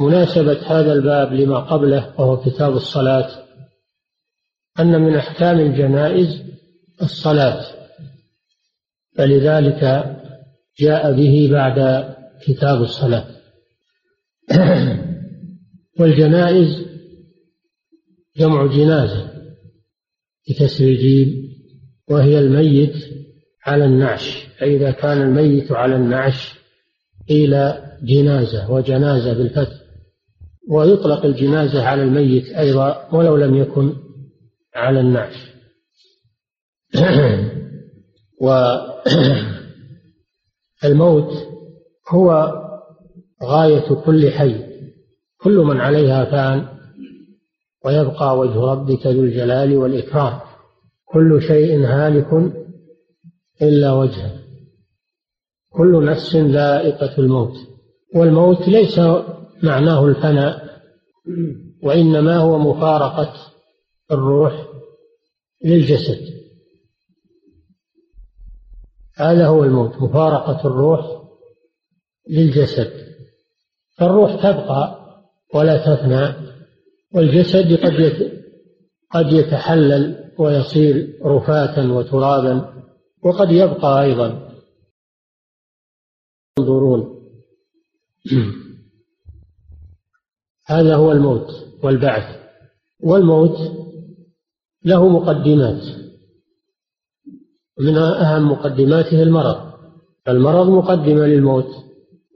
مناسبة هذا الباب لما قبله وهو كتاب الصلاة أن من أحكام الجنائز الصلاة فلذلك جاء به بعد كتاب الصلاة. والجنائز جمع جنازة بكسر الجيم وهي الميت على النعش فإذا كان الميت على النعش قيل جنازة وجنازة بالفتح. ويطلق الجنازة على الميت أيضا ولو لم يكن على النعش والموت هو غاية كل حي. كل من عليها فان ويبقى وجه ربك ذو الجلال والإكرام. كل شيء هالك إلا وجهه. كل نفس ذائقة الموت. والموت ليس معناه الفناء. وإنما هو مفارقة الروح للجسد. هذا هو الموت مفارقة الروح للجسد. فالروح تبقى ولا تفنى والجسد قد قد يتحلل ويصير رفاة وترابا وقد يبقى أيضا. ينظرون هذا هو الموت والبعث. والموت له مقدمات. من أهم مقدماته المرض. المرض مقدمة للموت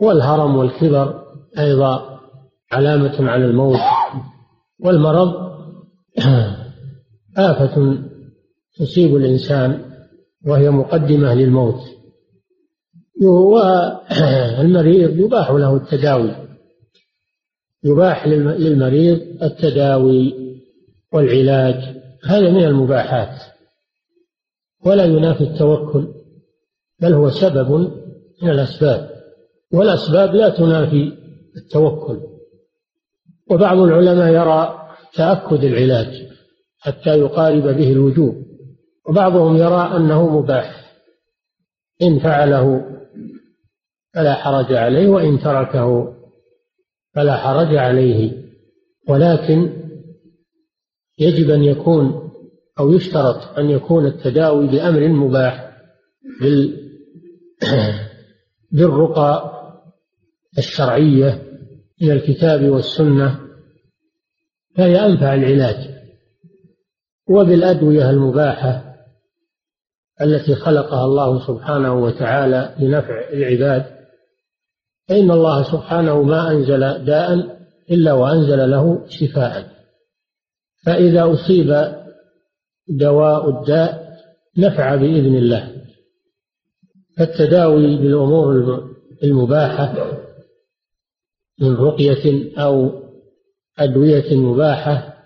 والهرم والكبر أيضا علامة على الموت. والمرض آفة تصيب الإنسان وهي مقدمة للموت. والمريض يباح له التداوي. يباح للمريض التداوي والعلاج. هذا من المباحات. ولا ينافي التوكل بل هو سبب من الأسباب. والأسباب لا تنافي التوكل. وبعض العلماء يرى تأكد العلاج حتى يقارب به الوجوب. وبعضهم يرى أنه مباح. إن فعله فلا حرج عليه وإن تركه فلا حرج عليه. ولكن يجب أن يكون أو يشترط أن يكون التداوي بأمر مباح بالرقى الشرعية من الكتاب والسنة. فهي أنفع العلاج. وبالأدوية المباحة التي خلقها الله سبحانه وتعالى لنفع العباد فإن الله سبحانه ما أنزل داء إلا وأنزل له شفاء. فإذا أصيب دواء الداء نفع بإذن الله. فالتداوي بالأمور المباحة من رقية أو أدوية مباحة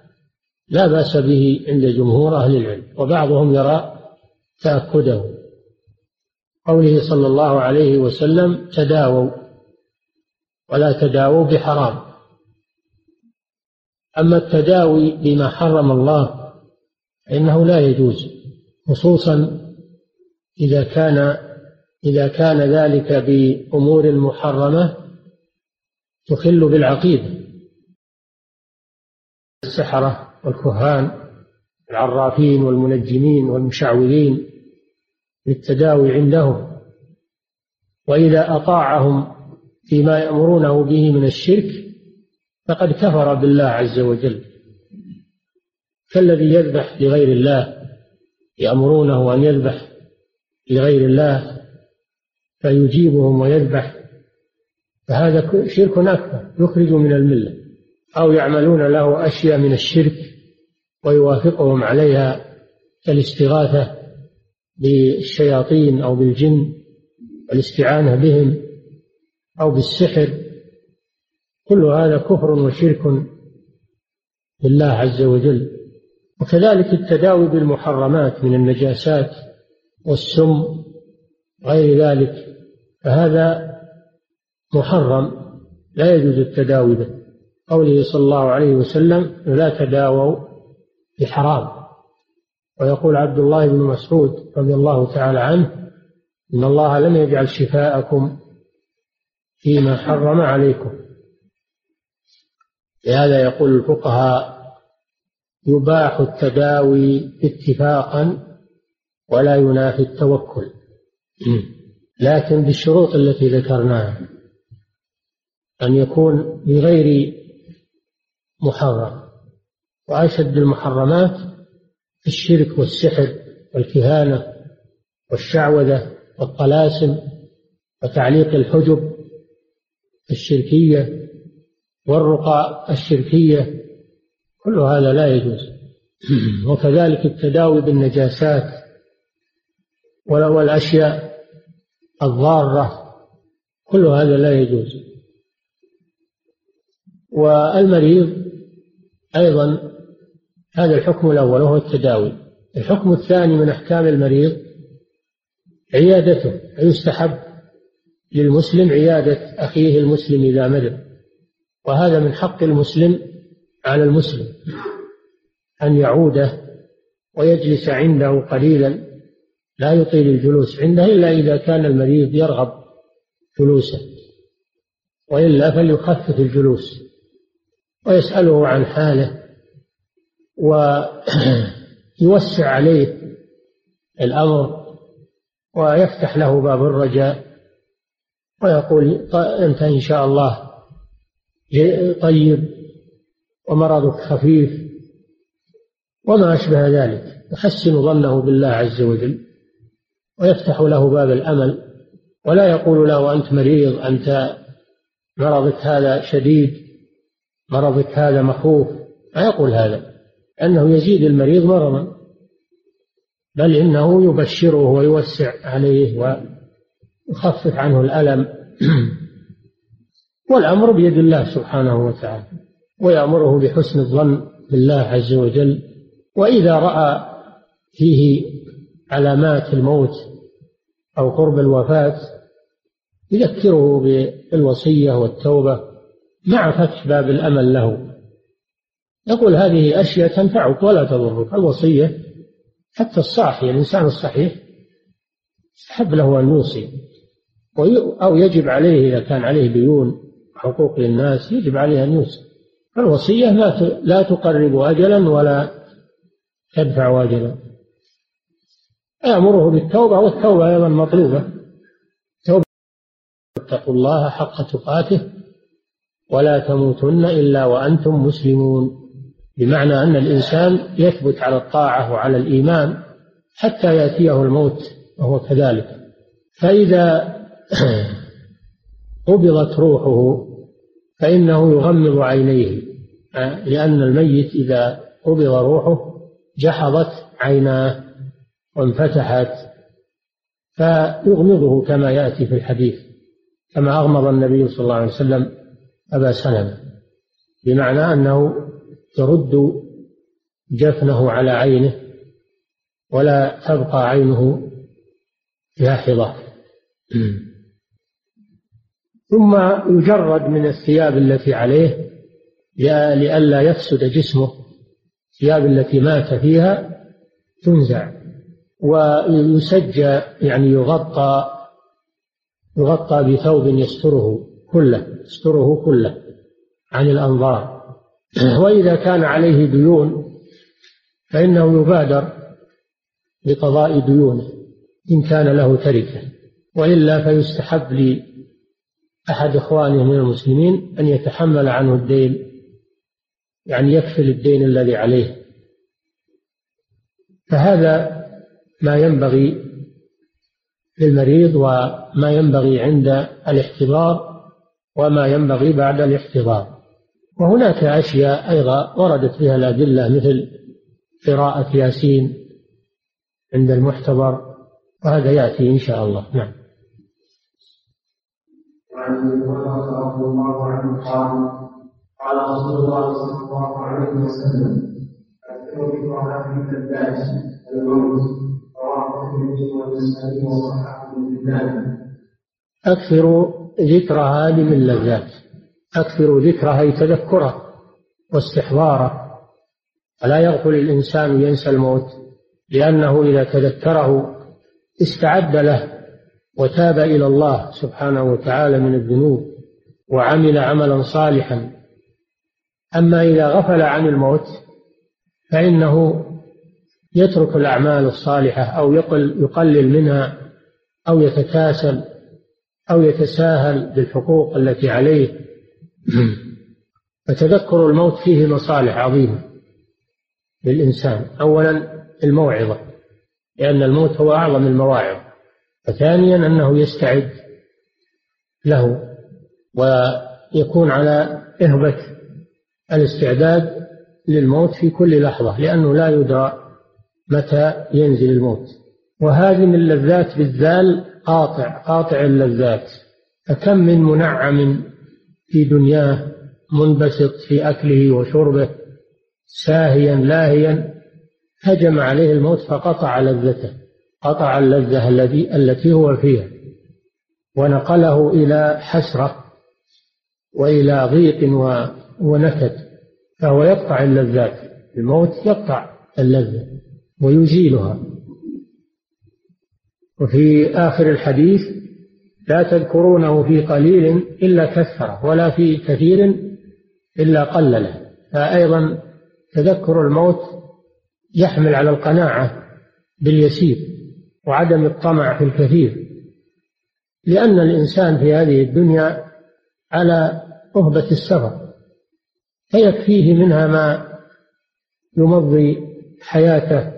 لا بأس به عند جمهور أهل العلم وبعضهم يرى تأكده. قوله صلى الله عليه وسلم تداووا ولا تداووا بحرام. أما التداوي بما حرم الله فإنه لا يجوز خصوصا إذا كان إذا كان ذلك بأمور محرمة تخل بالعقيدة السحرة والكهان العرافين والمنجمين والمشعوذين للتداوي عندهم وإذا أطاعهم فيما يأمرونه به من الشرك فقد كفر بالله عز وجل. كالذي يذبح لغير الله يأمرونه أن يذبح لغير الله فيجيبهم ويذبح فهذا شرك أكبر يخرج من الملة. أو يعملون له أشياء من الشرك ويوافقهم عليها كالاستغاثة بالشياطين أو بالجن والاستعانة بهم. أو بالسحر كل هذا كفر وشرك بالله عز وجل. وكذلك التداوي بالمحرمات من النجاسات والسم غير ذلك فهذا محرم لا يجوز التداوي به. قوله صلى الله عليه وسلم لا تداووا بحرام ويقول عبد الله بن مسعود رضي الله تعالى عنه إن الله لم يجعل شفاءكم فيما حرم عليكم. لهذا يقول الفقهاء يباح التداوي اتفاقا ولا ينافي التوكل. لكن بالشروط التي ذكرناها أن يكون بغير محرم. وأشد المحرمات الشرك والسحر والكهانة والشعوذة والطلاسم وتعليق الحجب الشركية والرقى الشركية كل هذا لا يجوز. وكذلك التداوي بالنجاسات والأشياء الضارة كل هذا لا يجوز. والمريض أيضا هذا الحكم الأول وهو التداوي. الحكم الثاني من أحكام المريض عيادته يستحب للمسلم عيادة أخيه المسلم إذا مرض وهذا من حق المسلم على المسلم أن يعوده ويجلس عنده قليلا لا يطيل الجلوس عنده إلا إذا كان المريض يرغب جلوسه. وإلا فليخفف الجلوس ويسأله عن حاله ويوسع عليه الأمر ويفتح له باب الرجاء. ويقول أنت إن شاء الله طيب ومرضك خفيف وما أشبه ذلك. يحسن ظنه بالله عز وجل ويفتح له باب الأمل ولا يقول له أنت مريض أنت مرضك هذا شديد مرضك هذا مخوف. ما يقول هذا أنه يزيد المريض مرضا بل إنه يبشره ويوسع عليه ويخفف عنه الألم. والأمر بيد الله سبحانه وتعالى ويأمره بحسن الظن بالله عز وجل. وإذا رأى فيه علامات الموت أو قرب الوفاة يذكره بالوصية والتوبة مع فتح باب الأمل له. يقول هذه أشياء تنفعك ولا تضرك. الوصية حتى الصاحي الإنسان الصحيح يستحب له أن يوصي. أو يجب عليه إذا كان عليه ديون حقوق للناس يجب عليه أن يوصي الوصية لا لا تقرب أجلا ولا تدفع أجلا. يأمره بالتوبة والتوبة أيضا مطلوبة. توبة اتقوا الله حق تقاته ولا تموتن إلا وأنتم مسلمون. بمعنى أن الإنسان يثبت على الطاعة وعلى الإيمان حتى يأتيه الموت وهو كذلك. فإذا قبضت روحه فإنه يغمض عينيه. لأن الميت إذا قبض روحه جحظت عيناه وانفتحت. فيغمضه كما يأتي في الحديث كما أغمض النبي صلى الله عليه وسلم أبا سلمة. بمعنى أنه يرد جفنه على عينه ولا تبقى عينه جاحظة. ثم يجرد من الثياب التي عليه لئلا يفسد جسمه الثياب التي مات فيها تنزع ويسجى يعني يغطى يغطى بثوب يستره كله يستره كله عن الأنظار. وإذا كان عليه ديون فإنه يبادر بقضاء ديونه إن كان له تركة وإلا فيستحب لأحد إخوانه من المسلمين أن يتحمل عنه الدين يعني يكفل الدين الذي عليه. فهذا ما ينبغي للمريض وما ينبغي عند الاحتضار وما ينبغي بعد الاحتضار. وهناك أشياء أيضا وردت فيها الأدلة مثل قراءة ياسين عند المحتضر وهذا يأتي إن شاء الله. نعم. رضي الله عنه قال قال رسول الله صلى الله عليه وسلم أكثر بقراءه من الداس الموت. أكثر ذكر هذه لذات أكثر ذكره أي تذكره واستحضاره. فلا يغفل الإنسان ينسى الموت لأنه إذا تذكره استعد له وتاب إلى الله سبحانه وتعالى من الذنوب. وعمل عملا صالحا. أما إذا غفل عن الموت فإنه يترك الأعمال الصالحة أو يقل يقلل منها أو يتكاسل أو يتساهل بالحقوق التي عليه. فتذكر الموت فيه مصالح عظيمة للإنسان. أولا الموعظة لأن الموت هو أعظم المواعظ. وثانيا أنه يستعد له ويكون على إهبة الاستعداد للموت في كل لحظة لأنه لا يدرى متى ينزل الموت. وهذه اللذات بالذال قاطع قاطع اللذات. فكم من منعم في دنياه منبسط في أكله وشربه ساهيا لاهيا هجم عليه الموت فقطع لذته قطع اللذة الذي التي هو فيها ونقله إلى حسرة وإلى ضيق ونكد فهو يقطع اللذات. الموت يقطع اللذة ويزيلها. وفي آخر الحديث لا تذكرونه في قليل إلا كثرة ولا في كثير إلا قلله. فأيضا تذكر الموت يحمل على القناعة باليسير وعدم الطمع في الكثير لأن الإنسان في هذه الدنيا على أهبة السفر فيكفيه منها ما يمضي حياته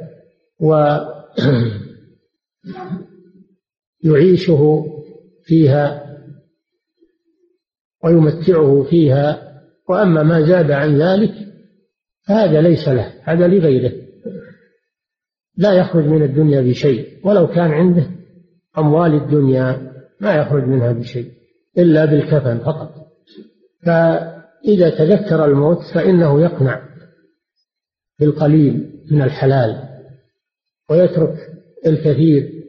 ويعيشه فيها ويمتعه فيها وأما ما زاد عن ذلك فهذا ليس له هذا لغيره. لا يخرج من الدنيا بشيء ولو كان عنده أموال الدنيا ما يخرج منها بشيء. إلا بالكفن فقط. فإذا تذكر الموت فإنه يقنع بالقليل من الحلال ويترك الكثير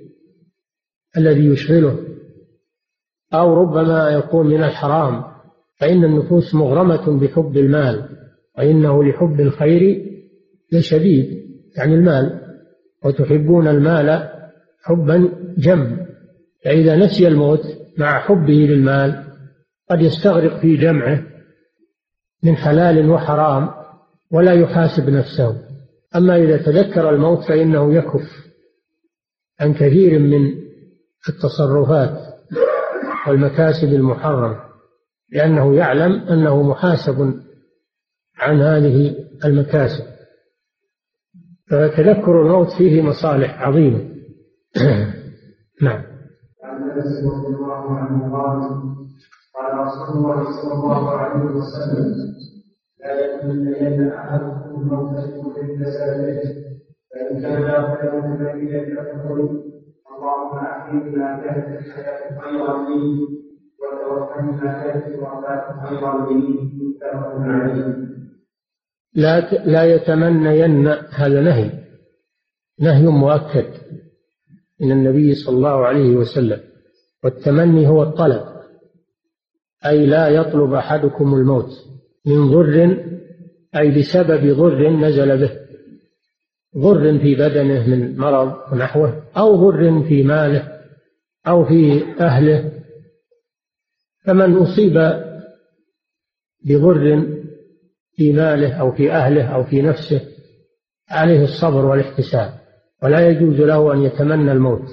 الذي يشغله. أو ربما يكون من الحرام فإن النفوس مغرمة بحب المال وإنه لحب الخير لشديد يعني المال. وتحبون المال حبا جم فإذا نسي الموت مع حبه للمال قد يستغرق في جمعه من حلال وحرام ولا يحاسب نفسه. أما إذا تذكر الموت فإنه يكف عن كثير من التصرفات والمكاسب المحرمة لأنه يعلم أنه محاسب عن هذه المكاسب. فتذكر الموت فيه مصالح عظيمة. نعم. عنه قال قال رسول الله صلى الله عليه وسلم لا يتمنين احدكم الموت في جسده فان كان فيتمنى فيقول اللهم احيي ما كانت الحياة خيرا لي وتوفني ما كانت الوفاه خيرا لي متفق عليه لا لا يتمنين هذا نهي. نهي مؤكد. من النبي صلى الله عليه وسلم. والتمني هو الطلب أي لا يطلب أحدكم الموت من ضر أي بسبب ضر نزل به ضر في بدنه من مرض ونحوه أو ضر في ماله أو في أهله. فمن أصيب بضر في ماله أو في أهله أو في نفسه عليه الصبر والاحتساب ولا يجوز له أن يتمنى الموت.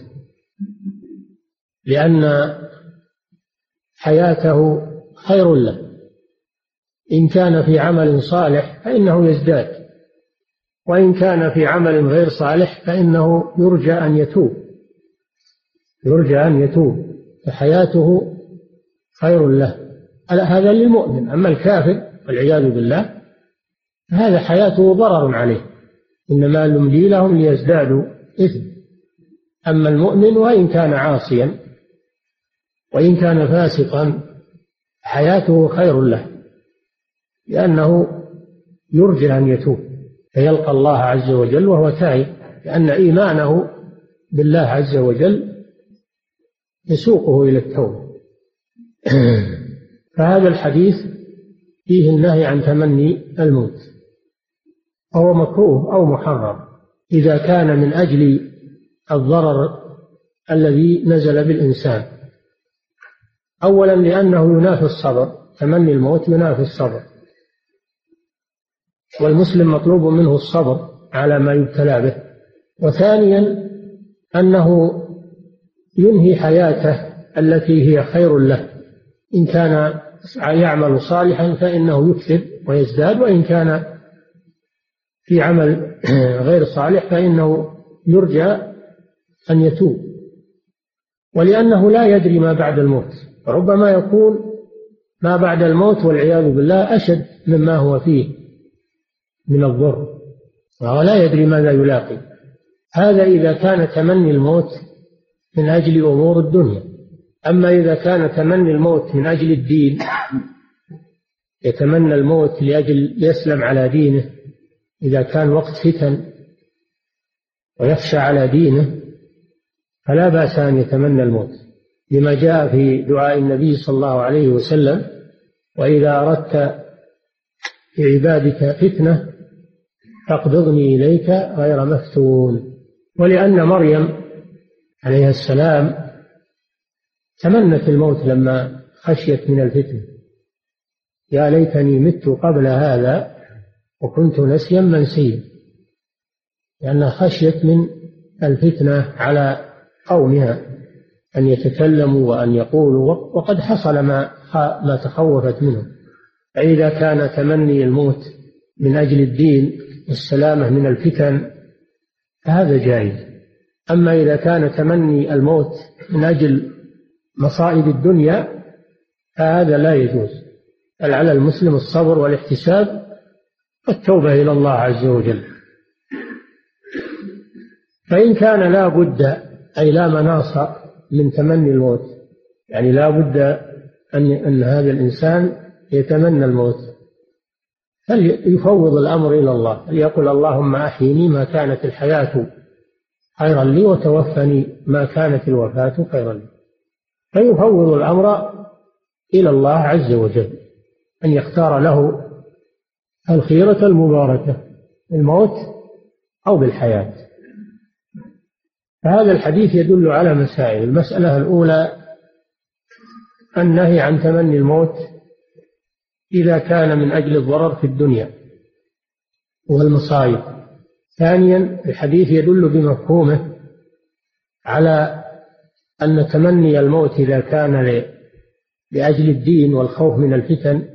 لأن حياته خير له. إن كان في عمل صالح فإنه يزداد وإن كان في عمل غير صالح فإنه يرجى أن يتوب. يرجى أن يتوب فحياته خير له. هذا للمؤمن أما الكافر والعياذ بالله هذا حياته ضرر عليه. إنما نملي لهم ليزدادوا إثم أما المؤمن وإن كان عاصيا وإن كان فاسقا حياته خير له لأنه يرجى أن يتوب فيلقى الله عز وجل وهو تائب لأن إيمانه بالله عز وجل يسوقه إلى التوبة. فهذا الحديث فيه النهي عن تمني الموت فهو مكروه أو محرم إذا كان من أجل الضرر الذي نزل بالإنسان. أولا لأنه ينافي الصبر تمني الموت ينافي الصبر. والمسلم مطلوب منه الصبر على ما يبتلى به. وثانيا أنه ينهي حياته التي هي خير له. إن كان يعمل صالحا فإنه يكثر ويزداد وإن كان في عمل غير صالح فإنه يرجى أن يتوب. ولأنه لا يدري ما بعد الموت. ربما يكون ما بعد الموت والعياذ بالله أشد مما هو فيه من الضر. وهو لا يدري ماذا يلاقي. هذا إذا كان تمني الموت من أجل أمور الدنيا. أما إذا كان تمني الموت من أجل الدين يتمنى الموت لأجل يسلم على دينه. إذا كان وقت فتن ويخشى على دينه فلا بأس أن يتمنى الموت. لما جاء في دعاء النبي صلى الله عليه وسلم وإذا أردت في عبادك فتنة فاقبضني إليك غير مفتون. ولأن مريم عليها السلام تمنت الموت لما خشيت من الفتنة. يا ليتني مت قبل هذا وكنت نسيا منسيا لأنها خشيت من الفتنة على قومها. أن يتكلموا وأن يقولوا وقد حصل ما ما تخوفت منه فإذا كان تمني الموت من أجل الدين والسلامة من الفتن فهذا جائز. أما إذا كان تمني الموت من أجل مصائب الدنيا فهذا لا يجوز. بل على المسلم الصبر والاحتساب والتوبة إلى الله عز وجل. فإن كان لا بد أي لا مناص من تمني الموت. يعني لا بد أن أن هذا الإنسان يتمنى الموت. فليفوض الأمر إلى الله. ليقول اللهم أحيني ما كانت الحياة خيرا لي وتوفني ما كانت الوفاة خيرا لي. فيفوض الأمر إلى الله عز وجل. أن يختار له الخيرة المباركة الموت أو بالحياة. فهذا الحديث يدل على مسائل. المسألة الأولى النهي عن تمني الموت إذا كان من أجل الضرر في الدنيا والمصائب. ثانيا الحديث يدل بمفهومه على أن تمني الموت إذا كان لأجل الدين والخوف من الفتن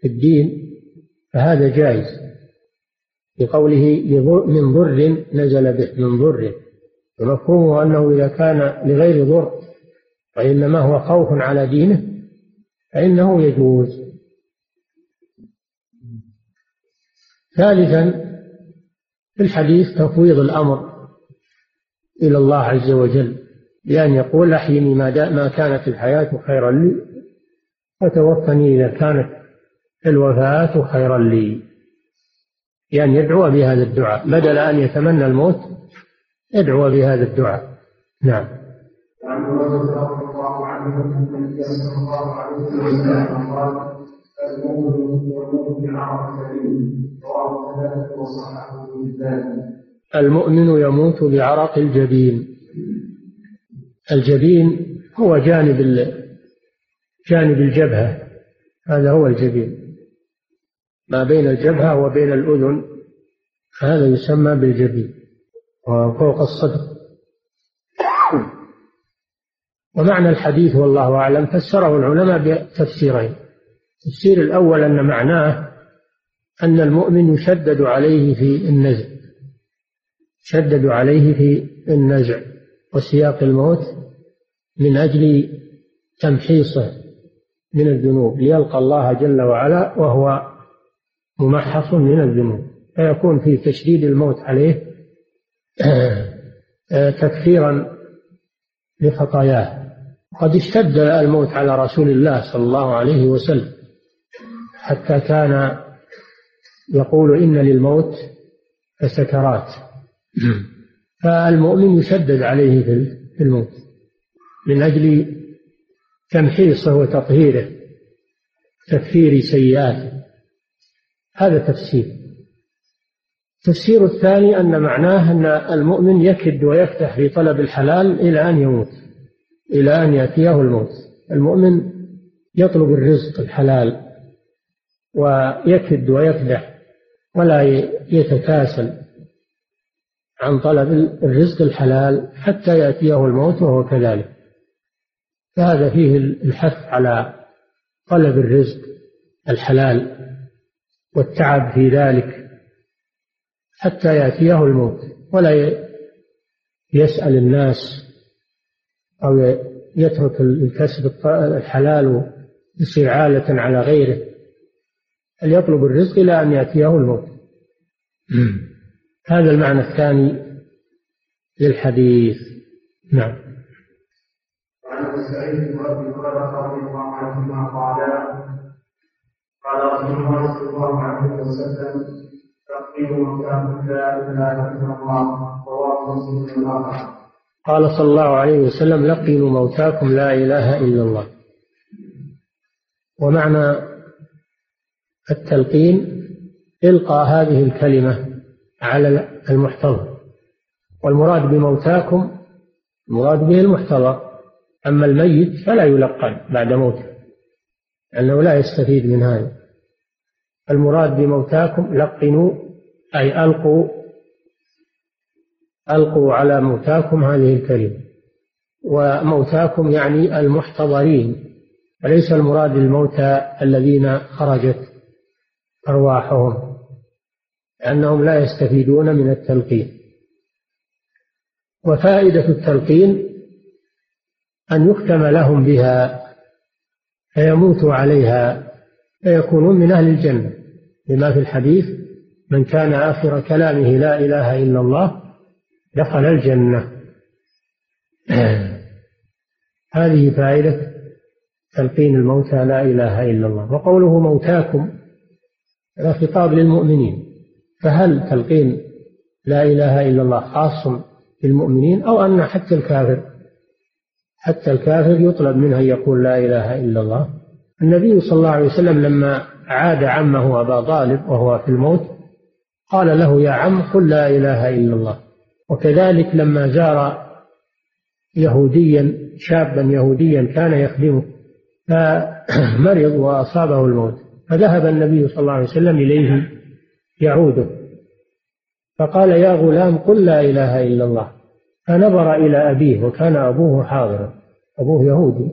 في الدين فهذا جائز. بقوله من ضر نزل به من ضر. ومفهومه أنه إذا كان لغير ضر وإنما هو خوف على دينه فإنه يجوز. ثالثا في الحديث تفويض الأمر إلى الله عز وجل بأن يقول أحيني ما, ما كانت الحياة خيرا لي وتوفني إذا كانت الوفاة خيرا لي. بأن يدعو بهذا الدعاء بدل أن يتمنى الموت يدعو بهذا الدعاء. نعم. عن رضي الله عنه أن النبي صلى الله عليه وسلم قال المؤمن رواه ثلاثة وصححه المؤمن يموت بعرق الجبين. الجبين هو جانب جانب الجبهة. هذا هو الجبين. ما بين الجبهة وبين الأذن هذا يسمى بالجبين. وفوق الصدر. ومعنى الحديث والله أعلم فسره العلماء بتفسيرين. التفسير الأول أن معناه أن المؤمن يشدد عليه في النزع. شدد عليه في النزع وسياق الموت من أجل تمحيصه من الذنوب. ليلقى الله جل وعلا وهو ممحص من الذنوب. فيكون في تشديد الموت عليه تكفيرا لخطاياه. قد اشتد الموت على رسول الله صلى الله عليه وسلم حتى كان يقول إن للموت فسكرات فالمؤمن يشدد عليه في الموت من أجل تمحيصه وتطهيره تكفير سيئاته. هذا تفسير. التفسير الثاني أن معناه أن المؤمن يكد ويفتح في طلب الحلال إلى أن يموت إلى أن يأتيه الموت. المؤمن يطلب الرزق الحلال ويكد ويكدح ولا يتكاسل عن طلب الرزق الحلال حتى يأتيه الموت وهو كذلك. فهذا فيه الحث على طلب الرزق الحلال والتعب في ذلك حتى يأتيه الموت. ولا يسأل الناس أو يترك الكسب الحلال ويصير عالة على غيره. بل يطلب الرزق إلى أن يأتيه الموت؟ هذا المعنى الثاني للحديث. نعم. وعن أبي سعيد بن أبي هريره رضي الله عنهما قال قال رسول الله صلى الله عليه وسلم قال صلى الله عليه وسلم لقنوا موتاكم لا إله إلا الله. ومعنى التلقين القى هذه الكلمة على المحتضر. والمراد بموتاكم المراد به المحتضر. أما الميت فلا يلقن بعد موته لأنه لا يستفيد من هذا. المراد بموتاكم لقنوا أي ألقوا ألقوا على موتاكم هذه الكلمة. وموتاكم يعني المحتضرين وليس المراد الموتى الذين خرجت أرواحهم لأنهم لا يستفيدون من التلقين. وفائدة التلقين أن يختم لهم بها فيموتوا عليها فيكونون من أهل الجنة لما في الحديث من كان آخر كلامه لا إله إلا الله دخل الجنة. هذه فائدة تلقين الموتى لا إله إلا الله. وقوله موتاكم هذا خطاب للمؤمنين. فهل تلقين لا إله إلا الله خاص بالمؤمنين؟ أو أن حتى الكافر حتى الكافر يطلب منه أن يقول لا إله إلا الله. النبي صلى الله عليه وسلم لما عاد عمه أبا طالب وهو في الموت قال له يا عم قل لا إله إلا الله. وكذلك لما زار يهوديا شابا يهوديا كان يخدمه فمرض وأصابه الموت فذهب النبي صلى الله عليه وسلم إليه يعوده. فقال يا غلام قل لا إله إلا الله. فنظر إلى أبيه وكان أبوه حاضرا أبوه يهودي.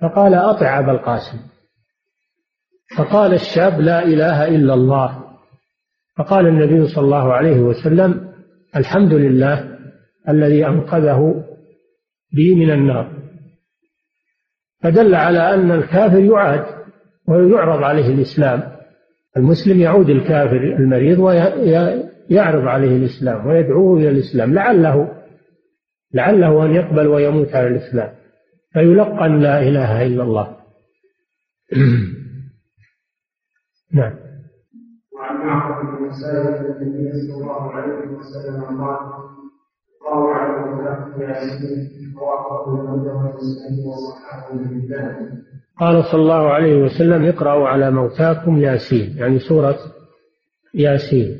فقال أطع أبا القاسم. فقال الشاب لا إله إلا الله. فقال النبي صلى الله عليه وسلم الحمد لله الذي أنقذه بي من النار. فدل على أن الكافر يعاد ويعرض عليه الإسلام. المسلم يعود الكافر المريض ويعرض عليه الإسلام ويدعوه إلى الإسلام لعله لعله أن يقبل ويموت على الإسلام. فيلقن لا إله إلا الله. نعم. وعن معقل بن مسائل النبي صلى الله عليه وسلم قال قالوا على المتلقي ياسين وأقرب الموت والسنين وصححه بالله قال صلى الله عليه وسلم اقرأوا على موتاكم ياسين. يعني سورة ياسين.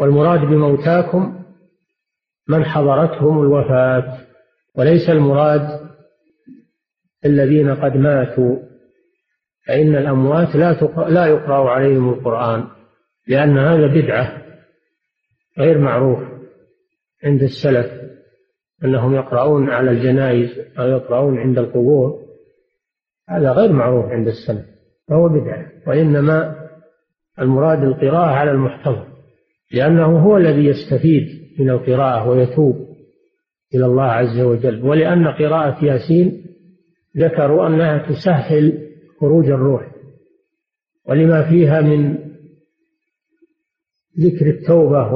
والمراد بموتاكم من حضرتهم الوفاة وليس المراد الذين قد ماتوا فإن الأموات لا لا يقرأ عليهم القرآن. لأن هذا بدعة غير معروف عند السلف أنهم يقرؤون على الجنائز أو يقرؤون عند القبور. هذا غير معروف عند السلف فهو بدعة وإنما المراد القراءة على المحتضر لأنه هو الذي يستفيد من القراءة ويتوب إلى الله عز وجل. ولأن قراءة ياسين ذكروا أنها تسهل خروج الروح ولما فيها من ذكر التوبة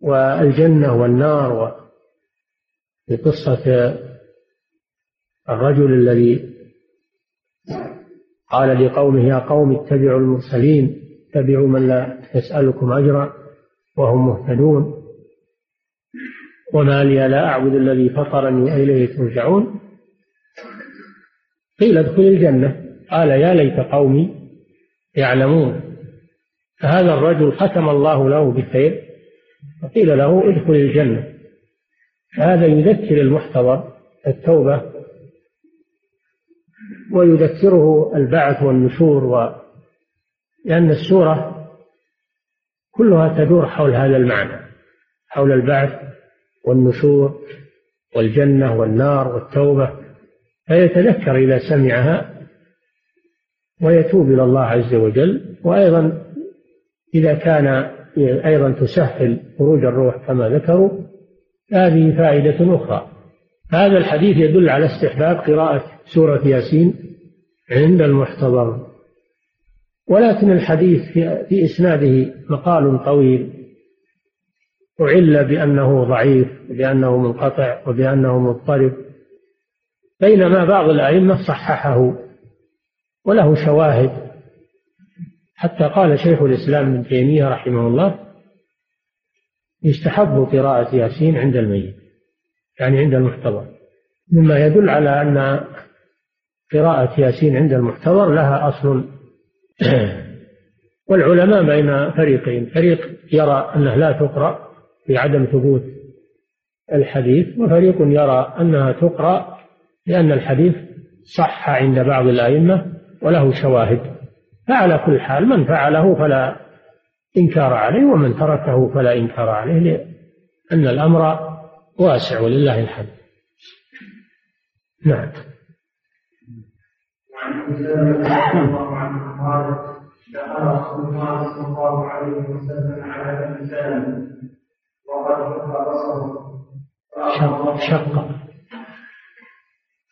والجنة والنار في قصة الرجل الذي قال لقومه يا قوم اتبعوا المرسلين اتبعوا من لا يسألكم أجرا وهم مهتدون. وما لي لا أعبد الذي فطرني وإليه ترجعون. قيل ادخل الجنة. قال يا ليت قومي يعلمون. فهذا الرجل ختم الله له بخير فقيل له ادخل الجنة. هذا يذكر المحتضر التوبة ويذكره البعث والنشور و... لأن السورة كلها تدور حول هذا المعنى حول البعث والنشور والجنة والنار والتوبة فيتذكر إذا سمعها ويتوب إلى الله عز وجل وأيضا إذا كان أيضا تسهل خروج الروح كما ذكروا هذه فائدة أخرى. هذا الحديث يدل على استحباب قراءة سورة ياسين عند المحتضر. ولكن الحديث في إسناده مقال طويل أعل بأنه ضعيف وبأنه منقطع وبأنه مضطرب. بينما بعض الأئمة صححه وله شواهد. حتى قال شيخ الإسلام ابن تيمية رحمه الله يستحب قراءة ياسين عند الميت. يعني عند المحتضر. مما يدل على أن قراءة ياسين عند المحتضر لها أصل. والعلماء بين فريقين. فريق يرى أنها لا تقرأ في عدم ثبوت الحديث وفريق يرى أنها تقرأ لأن الحديث صح عند بعض الأئمة وله شواهد. فعلى كل حال من فعله فلا إنكار عليه ومن تركه فلا إنكار عليه لأن الأمر واسع ولله الحمد. نعم. وعن الله عنه قال دخل رسول الله صلى الله عليه وسلم على سلمه وقد شق بصره. شق شق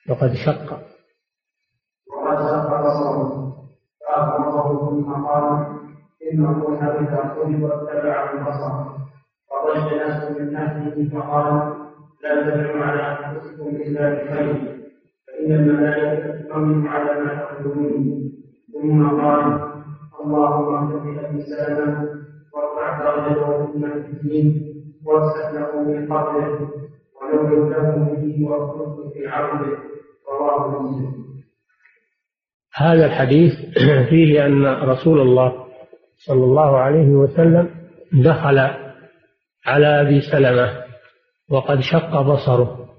وقد شق. ثم قال إنه إذا قلب واتبع البصر. فضج ناس من أهله فقال لا تدعوا على أنفسكم إلا بخير. فإن الملائكة تؤمن على ما تقولون. ثم قال اللهم اغفر لأبي سلمة وارفع درجته في المهديين واسع له من قبله ونور له به واخلصه في عرضه رواه مسلم. هذا الحديث فيه أن رسول الله صلى الله عليه وسلم دخل على أبي سلمة وقد شق بصره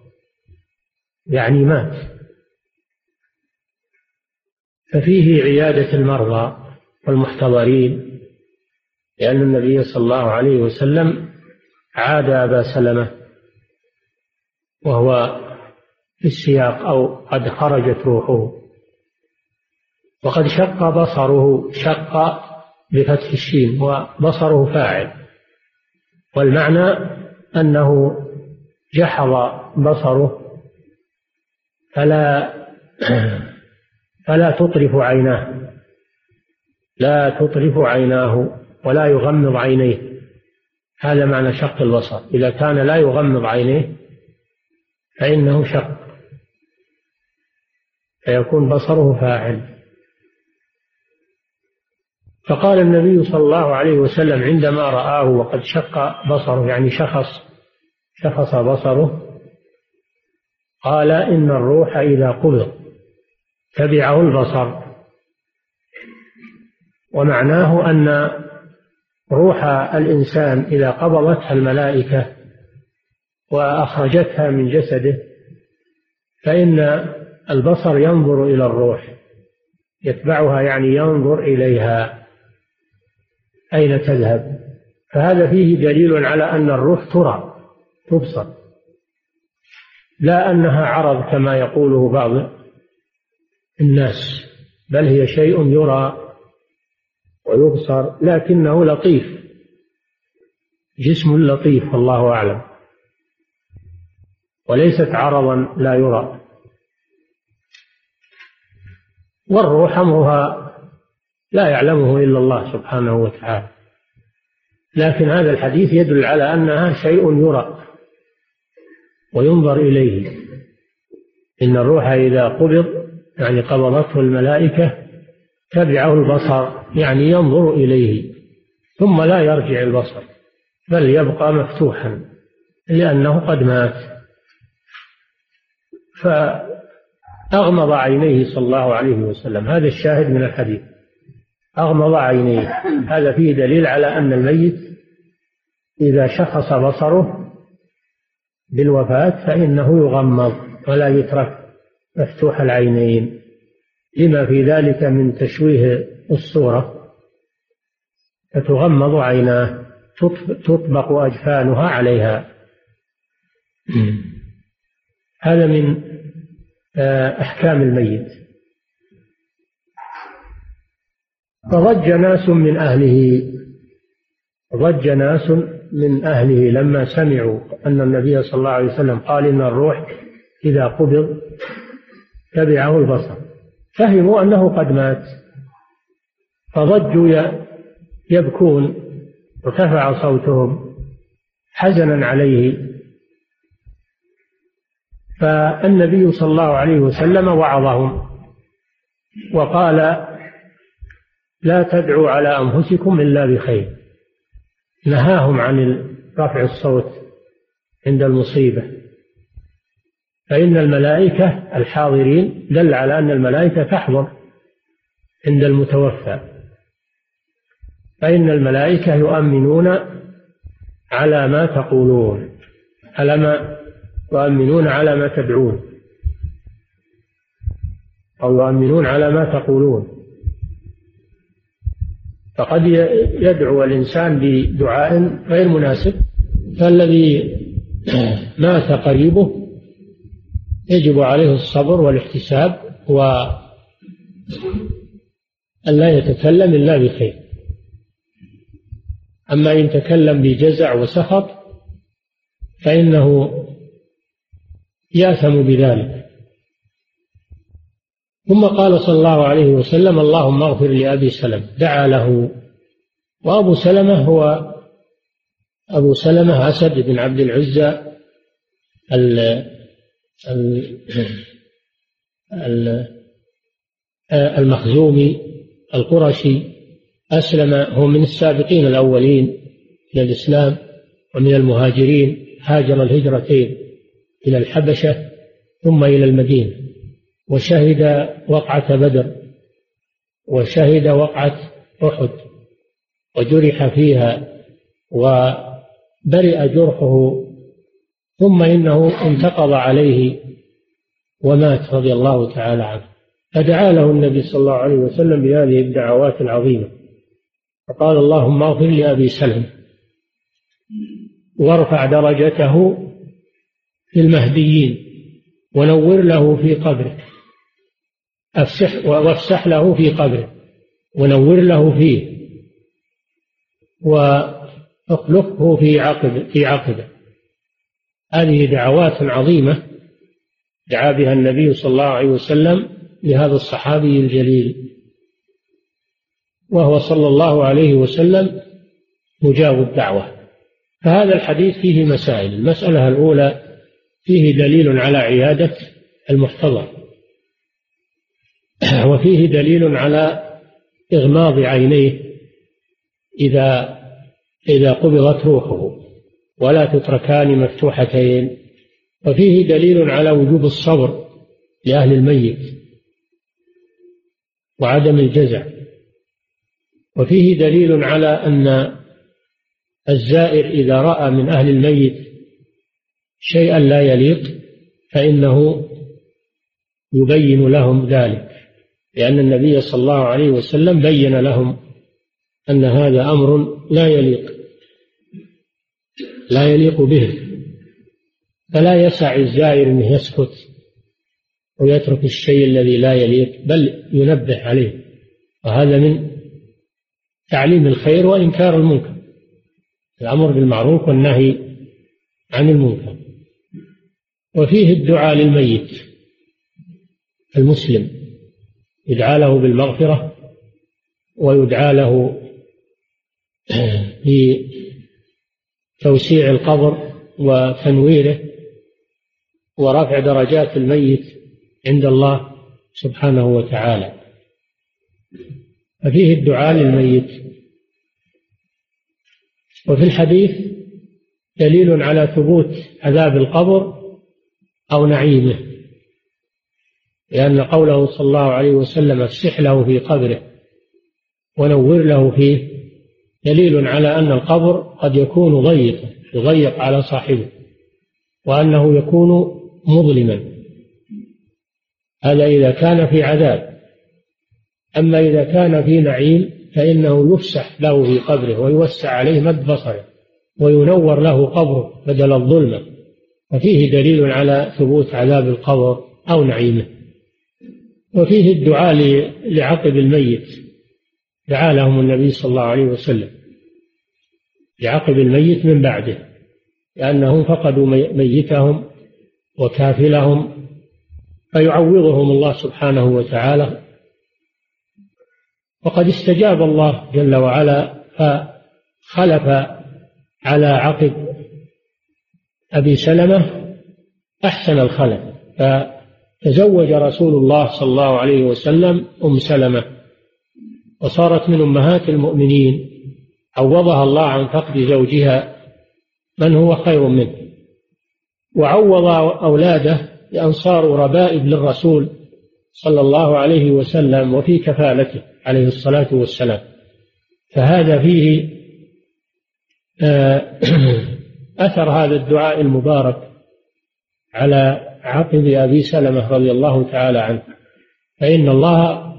يعني مات. ففيه عيادة المرضى والمحتضرين لأن النبي صلى الله عليه وسلم عاد أبا سلمة وهو في السياق أو قد خرجت روحه. وقد شق بصره شق بفتح الشين وبصره فاعل. والمعنى أنه جحظ بصره فلا فلا تطرف عيناه لا تطرف عيناه ولا يغمض عينيه. هذا معنى شق البصر. إذا كان لا يغمض عينيه فإنه شق فيكون بصره فاعل. فقال النبي صلى الله عليه وسلم عندما رآه وقد شق بصره يعني شخص شخص بصره قال إن الروح إذا قبض تبعه البصر. ومعناه أن روح الإنسان إذا قبضتها الملائكة وأخرجتها من جسده فإن البصر ينظر إلى الروح يتبعها يعني ينظر إليها. أين تذهب؟ فهذا فيه دليل على أن الروح ترى تبصر. لا أنها عرض كما يقوله بعض الناس بل هي شيء يرى ويبصر لكنه لطيف. جسم لطيف والله أعلم. وليست عرضا لا يرى. والروح أمرها لا يعلمه إلا الله سبحانه وتعالى. لكن هذا الحديث يدل على أنها شيء يرى وينظر إليه. إن الروح إذا قبض يعني قبضته الملائكة تبعه البصر يعني ينظر إليه ثم لا يرجع البصر بل يبقى مفتوحا لأنه قد مات. فأغمض عينيه صلى الله عليه وسلم. هذا الشاهد من الحديث. أغمض عينيه. هذا فيه دليل على أن الميت إذا شخص بصره بالوفاة فإنه يغمض ولا يترك مفتوح العينين. لما في ذلك من تشويه الصورة؟ فتغمض عيناه تطبق أجفانها عليها. هذا من آه، أحكام الميت. فضج ناس من أهله. ضج ناس من أهله لما سمعوا أن النبي صلى الله عليه وسلم قال إن الروح إذا قبض تبعه البصر. فهموا أنه قد مات. فضجوا يبكون ارتفع صوتهم حزنا عليه. فالنبي صلى الله عليه وسلم وعظهم وقال لا تدعوا على أنفسكم إلا بخير. نهاهم عن رفع الصوت عند المصيبة. فإن الملائكة الحاضرين دل على أن الملائكة تحضر عند المتوفى. فإن الملائكة يؤمنون على ما تقولون على ما يؤمنون على ما تدعون. أو يؤمنون على ما تقولون. فقد يدعو الإنسان بدعاء غير مناسب. فالذي مات قريبه يجب عليه الصبر والاحتساب و أن لا يتكلم إلا بخير. أما إن تكلم بجزع وسخط فإنه يأثم بذلك. ثم قال صلى الله عليه وسلم اللهم اغفر لأبي سلمة. دعا له. وأبو سلمة هو أبو سلمة أسد بن عبد العزى المخزومي القرشي. أسلم هو من السابقين الأولين إلى الإسلام ومن المهاجرين. هاجر الهجرتين إلى الحبشة ثم إلى المدينة. وشهد وقعة بدر وشهد وقعة أحد وجرح فيها وبرئ جرحه ثم إنه انتقض عليه ومات رضي الله تعالى عنه. فدعا له النبي صلى الله عليه وسلم بهذه الدعوات العظيمة فقال اللهم اغفر لأبي سلم وارفع درجته في المهديين ونور له في قبره. أفسح وافسح له في قبره ونور له فيه واخلفه في عقب في عقبه. هذه دعوات عظيمة دعا بها النبي صلى الله عليه وسلم لهذا الصحابي الجليل. وهو صلى الله عليه وسلم مجاب الدعوة. فهذا الحديث فيه مسائل. المسألة الأولى فيه دليل على عيادة المحتضر. وفيه دليل على إغماض عينيه إذا إذا قبضت روحه ولا تتركان مفتوحتين. وفيه دليل على وجوب الصبر لأهل الميت وعدم الجزع. وفيه دليل على أن الزائر إذا رأى من أهل الميت شيئا لا يليق فإنه يبين لهم ذلك. لأن النبي صلى الله عليه وسلم بين لهم أن هذا أمر لا يليق لا يليق به فلا يسع الزائر أنه يسكت ويترك الشيء الذي لا يليق بل ينبه عليه. وهذا من تعليم الخير وإنكار المنكر الأمر بالمعروف والنهي عن المنكر. وفيه الدعاء للميت المسلم. يدعى له بالمغفرة ويدعى له بتوسيع القبر وتنويره ورفع درجات الميت عند الله سبحانه وتعالى. ففيه الدعاء للميت. وفي الحديث دليل على ثبوت عذاب القبر أو نعيمه. لأن قوله صلى الله عليه وسلم افسح له في قبره ونور له فيه دليل على أن القبر قد يكون ضيقا يضيق على صاحبه وأنه يكون مظلما. هذا إذا كان في عذاب. أما إذا كان في نعيم فإنه يفسح له في قبره ويوسع عليه مد بصره وينور له قبره بدل الظلمة. ففيه دليل على ثبوت عذاب القبر أو نعيمه. وفيه الدعاء لعقب الميت. دعا لهم النبي صلى الله عليه وسلم. لعقب الميت من بعده لأنهم فقدوا ميتهم وكافلهم فيعوضهم الله سبحانه وتعالى. وقد استجاب الله جل وعلا فخلف على عقب أبي سلمة أحسن الخلف. فتزوج رسول الله صلى الله عليه وسلم أم سلمة وصارت من أمهات المؤمنين عوضها الله عن فقد زوجها من هو خير منه؟ وعوض أولاده بأن صاروا ربائب للرسول صلى الله عليه وسلم وفي كفالته عليه الصلاة والسلام. فهذا فيه آه، أثر هذا الدعاء المبارك على عقب أبي سلمة رضي الله تعالى عنه فإن الله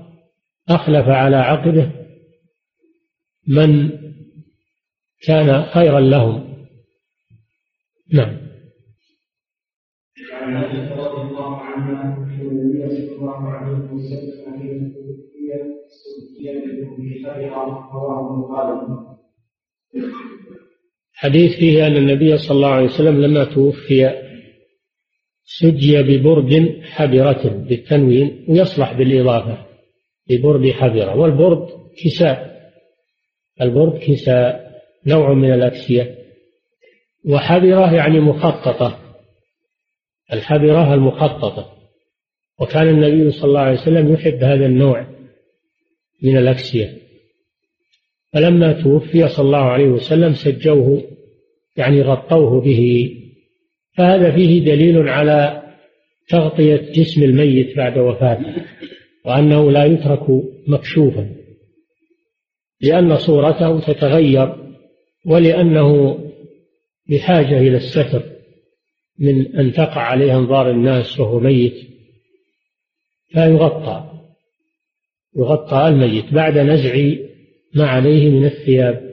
أخلف على عقبه من كان خيرا لهم. نعم. عن رضي الله عنها النبي صلى الله عليه وسلم رواه حديث فيه أن النبي صلى الله عليه وسلم لما توفي سجي ببرد حبرة بالتنوين ويصلح بالإضافة. ببرد حبرة. والبرد كساء. البرد كساء. نوع من الأكسية. وحبرة يعني مخططة. الحبرة المخططة. وكان النبي صلى الله عليه وسلم يحب هذا النوع من الأكسية. فلما توفي صلى الله عليه وسلم سجوه يعني غطوه به. فهذا فيه دليل على تغطية جسم الميت بعد وفاته وأنه لا يترك مكشوفا لأن صورته تتغير ولأنه بحاجة إلى الستر من أن تقع عليه أنظار الناس وهو ميت فيغطى يغطى الميت بعد نزع ما عليه من الثياب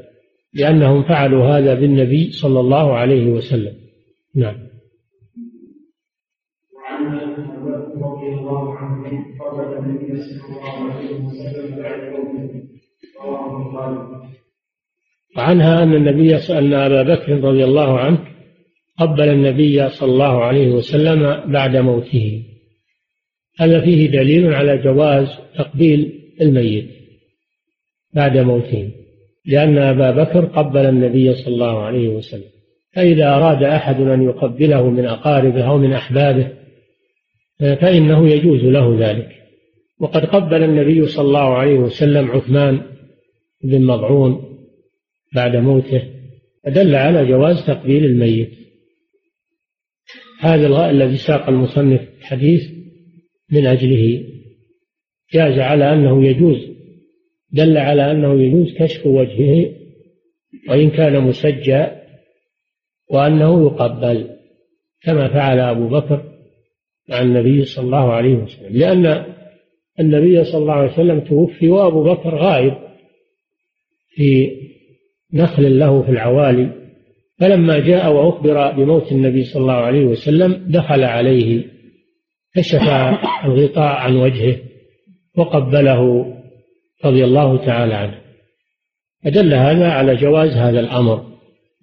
لأنهم فعلوا هذا بالنبي صلى الله عليه وسلم. نعم. وعنها أن النبي أن أبا بكر رضي الله عنه قبل النبي صلى الله عليه وسلم بعد موته. هذا فيه دليل على جواز تقبيل الميت بعد موته لأن أبا بكر قبل النبي صلى الله عليه وسلم. فإذا أراد أحد أن يقبله من أقاربه أو من أحبابه فإنه يجوز له ذلك. وقد قبل النبي صلى الله عليه وسلم عثمان بن مضعون بعد موته فدل على جواز تقبيل الميت. هذا الذي ساق المصنف الحديث من أجله. جاز على أنه يجوز دل على أنه يجوز كشف وجهه وإن كان مسجى وأنه يقبل كما فعل أبو بكر مع النبي صلى الله عليه وسلم. لأن النبي صلى الله عليه وسلم توفي وأبو بكر غائب في نخل له في العوالي فلما جاء وأخبر بموت النبي صلى الله عليه وسلم دخل عليه كشف الغطاء عن وجهه وقبله رضي الله تعالى عنه. فدل هذا على جواز هذا الأمر.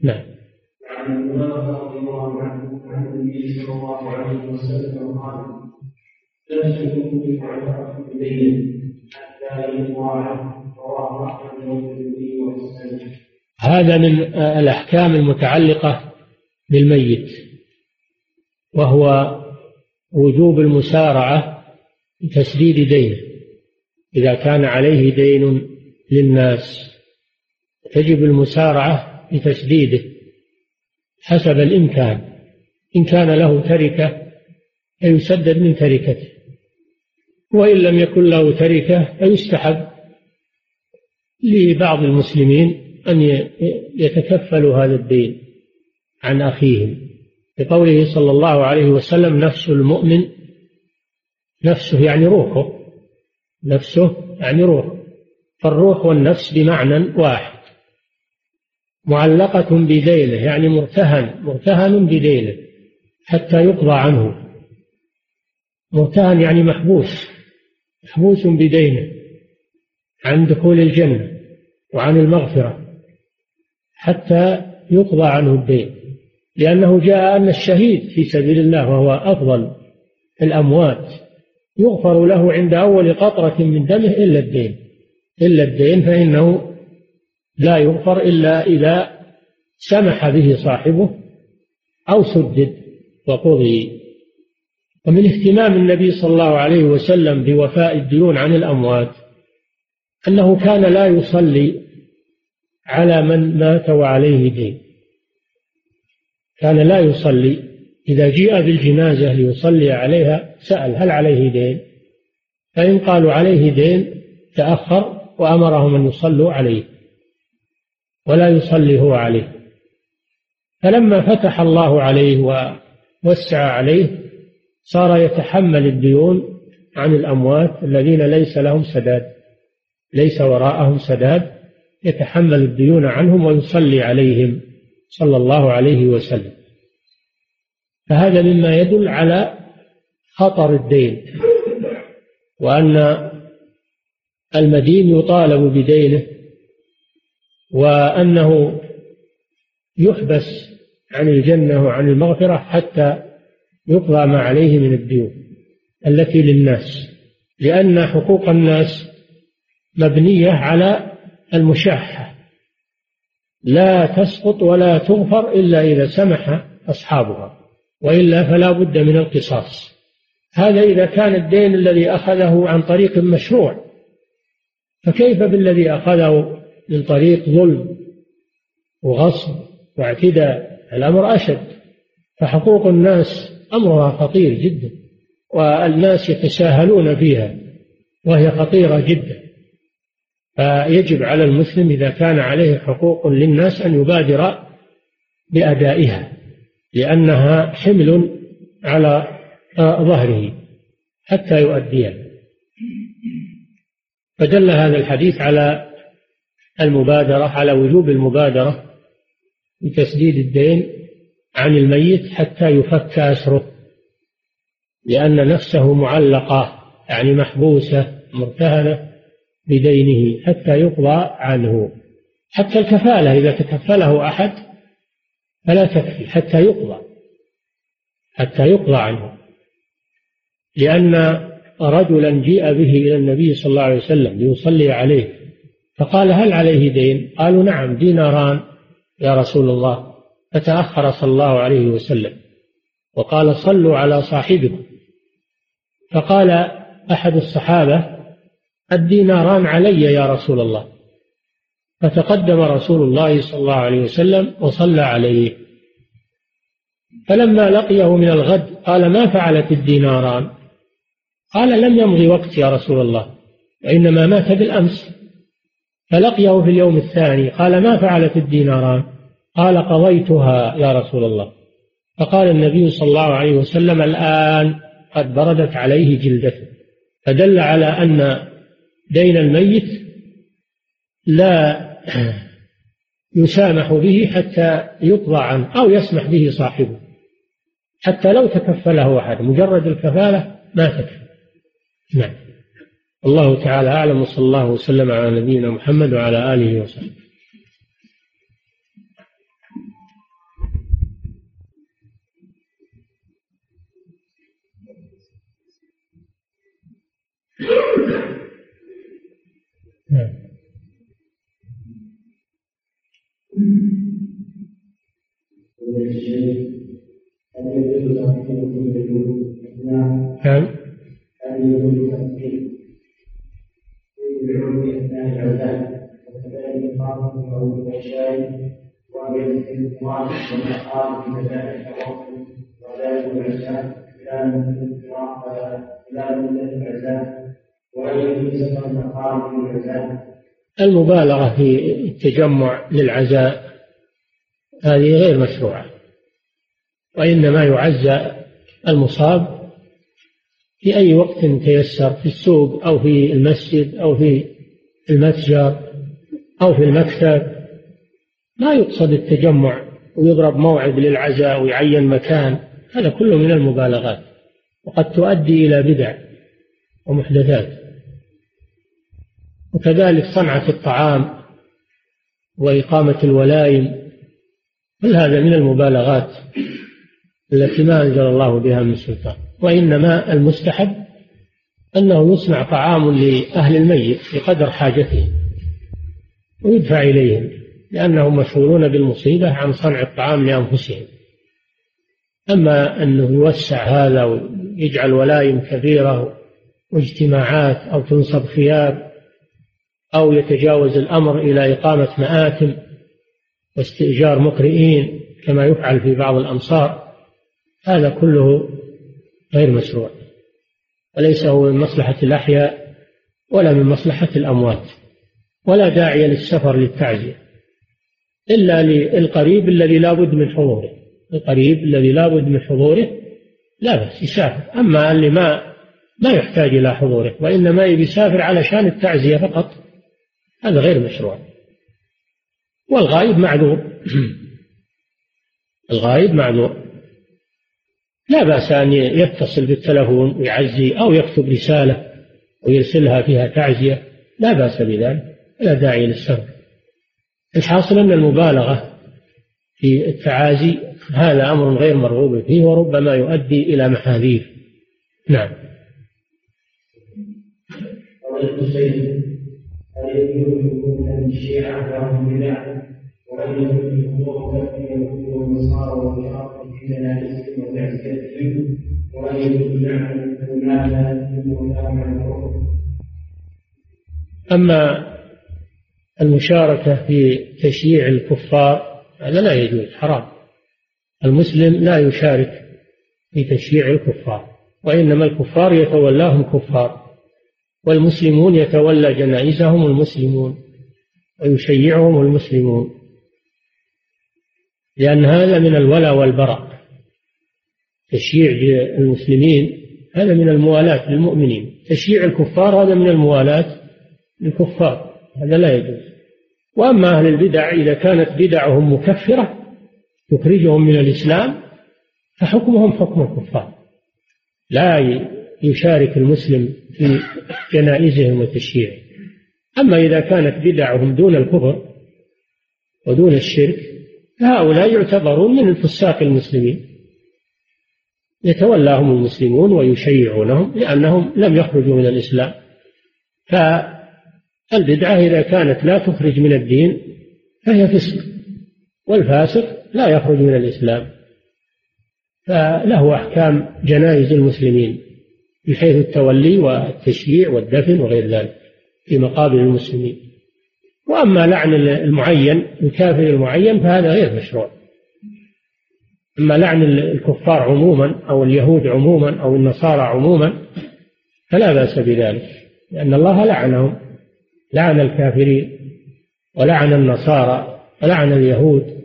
نعم. لا ومسلم هذا من الأحكام المتعلقة بالميت وهو وجوب المسارعة لتسديد دينه. إذا كان عليه دين للناس تجب المسارعة لتسديده حسب الإمكان. إن كان له تركة فيسدد من تركته وإن لم يكن له تركة فيستحب لبعض المسلمين أن يتكفلوا هذا الدين عن أخيهم. بقوله صلى الله عليه وسلم نفس المؤمن نفسه يعني روحه نفسه يعني روحه. فالروح والنفس بمعنى واحد. معلقة بدينه يعني مرتهن مرتهن بدينه حتى يقضى عنه. مرتهن يعني محبوس محبوس بدينه عن دخول الجنة وعن المغفرة. حتى يقضى عنه الدين لأنه جاء أن الشهيد في سبيل الله وهو أفضل الأموات يغفر له عند أول قطرة من دمه إلا الدين. إلا الدين فإنه لا يغفر إلا إذا سمح به صاحبه أو سدد وقضي. ومن اهتمام النبي صلى الله عليه وسلم بوفاء الديون عن الأموات أنه كان لا يصلي على من مات وعليه دين. كان لا يصلي. إذا جيء بالجنازة ليصلي عليها سأل هل عليه دين؟ فإن قالوا عليه دين تأخر وأمرهم أن يصلوا عليه ولا يصلي هو عليه. فلما فتح الله عليه ووسع عليه صار يتحمل الديون عن الأموات الذين ليس لهم سداد ليس وراءهم سداد يتحمل الديون عنهم ويصلي عليهم صلى الله عليه وسلم. فهذا مما يدل على خطر الدين وأن المدين يطالب بدينه وأنه يحبس عن الجنة وعن المغفرة حتى يقضى ما عليه من الديون التي للناس لأن حقوق الناس مبنية على المشاحة. لا تسقط ولا تغفر إلا إذا سمح أصحابها وإلا فلا بد من القصاص. هذا إذا كان الدين الذي أخذه عن طريق مشروع. فكيف بالذي أخذه من طريق ظلم وغصب واعتداء؟ الأمر أشد. فحقوق الناس أمرها خطير جدا والناس يتساهلون فيها وهي خطيرة جدا. فيجب على المسلم إذا كان عليه حقوق للناس أن يبادر بأدائها لأنها حمل على ظهره حتى يؤديها. فدل هذا الحديث على المبادرة على وجوب المبادرة بتسديد الدين عن الميت حتى يفك أسره لأن نفسه معلقة يعني محبوسة مرتهنة. بدينه حتى يقضى عنه. حتى الكفالة إذا تكفله أحد فلا تكفي حتى يقضى حتى يقضى عنه. لأن رجلا جيء به إلى النبي صلى الله عليه وسلم ليصلي عليه فقال هل عليه دين؟ قالوا نعم ديناران يا رسول الله. فتأخر صلى الله عليه وسلم وقال صلوا على صاحبكم. فقال أحد الصحابة الديناران علي يا رسول الله. فتقدم رسول الله صلى الله عليه وسلم وصلى عليه. فلما لقيه من الغد قال ما فعلت الديناران؟ قال لم يمضي وقت يا رسول الله وإنما مات بالأمس. فلقيه في اليوم الثاني قال ما فعلت الديناران؟ قال قضيتها يا رسول الله. فقال النبي صلى الله عليه وسلم الآن قد بردت عليه جلدته. فدل على أن دين الميت لا يسامح به حتى يقضى عنه أو يسمح به صاحبه. حتى لو تكفله أحد مجرد الكفالة ما تكفي. نعم. الله تعالى أعلم وصلى الله وسلم على نبينا محمد وعلى آله وصحبه. كذلك الوقت وذلك العشاء إلى إلى مدة المبالغة في التجمع للعزاء هذه غير مشروعة وإنما يعزى المصاب في أي وقت تيسر في السوق أو في المسجد أو في المتجر أو في المكتب. ما يقصد التجمع ويضرب موعد للعزاء ويعين مكان هذا كله من المبالغات وقد تؤدي إلى بدع ومحدثات. وكذلك صنعة الطعام وإقامة الولائم كل هذا من المبالغات التي ما أنزل الله بها من سلطان. وإنما المستحب أنه يصنع طعام لأهل الميت بقدر حاجتهم ويدفع إليهم لأنهم مشغولون بالمصيبة عن صنع الطعام لأنفسهم. أما أنه يوسع هذا ويجعل ولائم كبيرة واجتماعات أو تنصب ثياب أو يتجاوز الأمر إلى إقامة مآتم واستئجار مقرئين كما يفعل في بعض الأمصار هذا كله غير مشروع. وليس هو من مصلحة الأحياء ولا من مصلحة الأموات ولا داعي للسفر للتعزية إلا للقريب الذي لا بد من حضوره. القريب الذي لا بد من حضوره لا بس يسافر. أما اللي ما ما يحتاج إلى حضوره وإنما يسافر علشان التعزية فقط. هذا غير مشروع. والغائب معذور. الغائب معذور. لا بأس أن يتصل بالتلفون ويعزي أو يكتب رسالة ويرسلها فيها تعزية. لا بأس بذلك. لا داعي للسفر الحاصل أن المبالغة في التعازي هذا أمر غير مرغوب فيه وربما يؤدي إلى محاذير. نعم. هل يكون من الشيعة لهم بدع وهل يكون الحضور في اليهود والنصارى والشرق في جنائزهم وتعزيتهم وهل يكون نعم هناك من أما المشاركة في تشييع الكفار هذا لا يجوز حرام. المسلم لا يشارك في تشييع الكفار وإنما الكفار يتولاهم كفار. والمسلمون يتولى جنائزهم المسلمون ويشيعهم المسلمون. لأن هذا من الولاء والبراء. تشييع المسلمين هذا من الموالاة للمؤمنين. تشييع الكفار هذا من الموالاة للكفار. هذا لا يجوز. وأما أهل البدع إذا كانت بدعهم مكفرة تخرجهم من الإسلام فحكمهم حكم الكفار. لا يشارك المسلم في جنائزهم وتشييعهم أما إذا كانت بدعهم دون الكفر ودون الشرك فهؤلاء يعتبرون من الفساق المسلمين. يتولاهم المسلمون ويشيعونهم لأنهم لم يخرجوا من الإسلام. فالبدعة إذا كانت لا تخرج من الدين فهي فسق والفاسق لا يخرج من الإسلام. فله أحكام جنائز المسلمين. من حيث التولي والتشييع والدفن وغير ذلك في مقابر المسلمين. وأما لعن المعين الكافر المعين فهذا غير مشروع. أما لعن الكفار عموما أو اليهود عموما أو النصارى عموما فلا بأس بذلك لأن الله لعنهم. لعن الكافرين ولعن النصارى ولعن اليهود.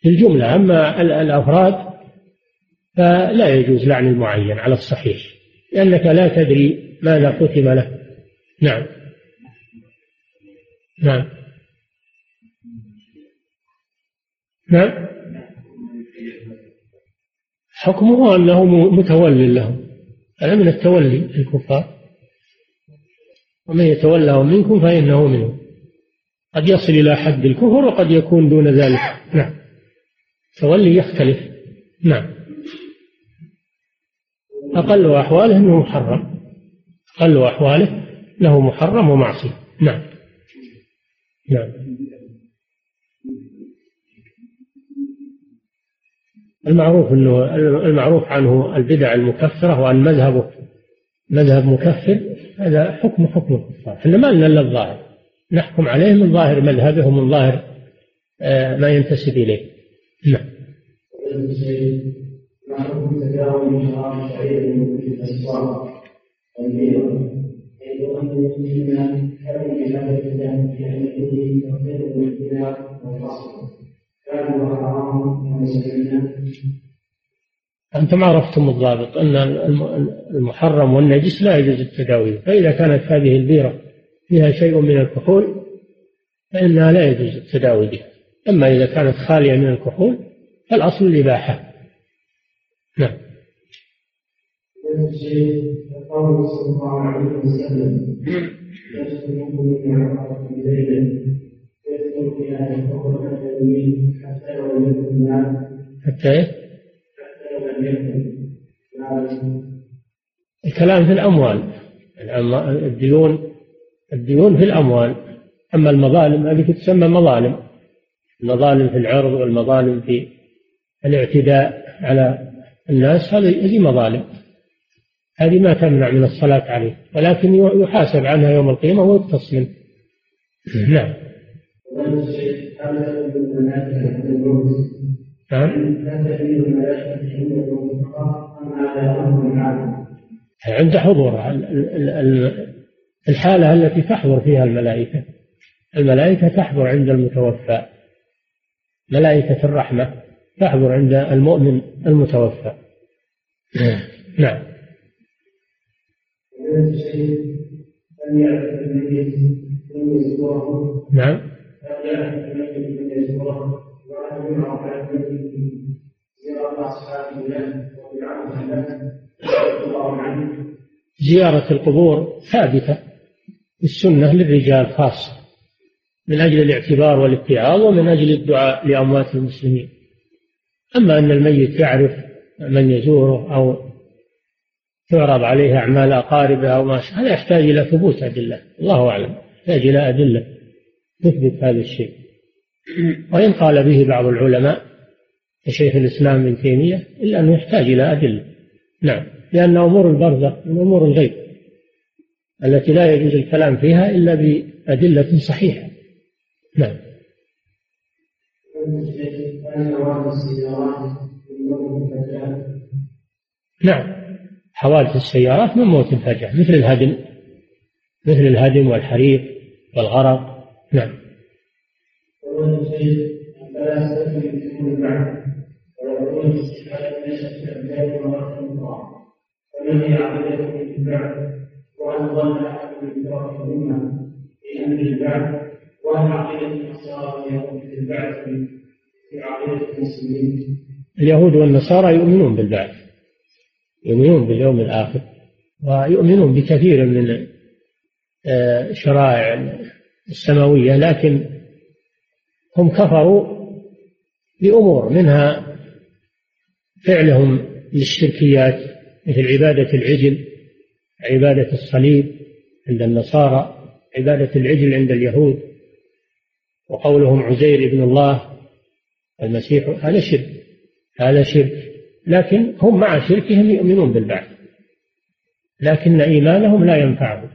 في الجملة أما الأفراد فلا يجوز لعن المعين على الصحيح لأنك لا تدري ماذا ختم له. نعم. نعم. نعم. حكمه أنه متول لهم. هذا من التولي الكفار. ومن يتولهم منكم فإنه منهم. قد يصل إلى حد الكفر وقد يكون دون ذلك. نعم. تولي يختلف. نعم. أقل أحواله أنه محرم. أقل أحواله له محرم ومعصية نعم. نعم. المعروف إنه المعروف عنه البدع المكفرة وأن مذهبه مذهب مكفر هذا حكم حكم الكفار. إحنا ما لنا إلا الظاهر. نحكم عليه من ظاهر مذهبه ومن ظاهر آه، ما ينتسب إليه. نعم. من في الاسواق والبيض حيث ان المسلمين كانوا في هذا الكلام في أن فيه تفضيل الاختلاف والفصل كانوا أنتم عرفتم الضابط أن المحرم والنجس لا يجوز التداوي فإذا كانت هذه البيرة فيها شيء من الكحول فإنها لا يجوز التداوي بها. أما إذا كانت خالية من الكحول فالأصل الإباحة. نعم. قوله صلى الله عليه وسلم. حتى لو لم يكن حتى حتى لو لم يكن الكلام في الأموال. الديون الديون في الأموال. أما المظالم هذه تسمى مظالم. المظالم في العرض والمظالم في الاعتداء على الناس هذه مظالم. هذه ما تمنع من الصلاة عليه ولكن يحاسب عنها يوم القيامة ويقتص منه نعم. نعم. عند حضورها. الحالة التي تحضر فيها الملائكة. الملائكة تحضر عند المتوفى. ملائكة الرحمة تحضر عند المؤمن المتوفى. نعم. نعم. زيارة القبور ثابتة السنة للرجال خاصة من أجل الاعتبار والاتعاظ ومن أجل الدعاء لأموات المسلمين. أما أن الميت يعرف من يزوره أو تعرض عليه أعمال أقاربه أو ما هذا يحتاج إلى ثبوت أدلة؟ الله أعلم يحتاج إلى أدلة تثبت هذا الشيء. وإن قال به بعض العلماء كشيخ الإسلام ابن تيمية إلا أنه يحتاج إلى أدلة. نعم لأن أمور البرزخ من أمور الغيب التي لا يجوز الكلام فيها إلا بأدلة صحيحة. نعم. نعم. حوادث السيارات من موت الفجأة مثل الهدم مثل الهدم والحريق والغرق. نعم. ظن في أمر البعث وأن عقيدة النصارى في البعث في عقيدة المسلمين اليهود والنصارى يؤمنون بالبعث. يؤمنون باليوم الآخر ويؤمنون بكثير من شرائع السماوية لكن هم كفروا بأمور منها فعلهم للشركيات مثل عبادة العجل عبادة الصليب عند النصارى عبادة العجل عند اليهود وقولهم عزير ابن الله المسيح هذا شرك هذا شرك. لكن هم مع شركهم يؤمنون بالبعث. لكن إيمانهم لا ينفعهم.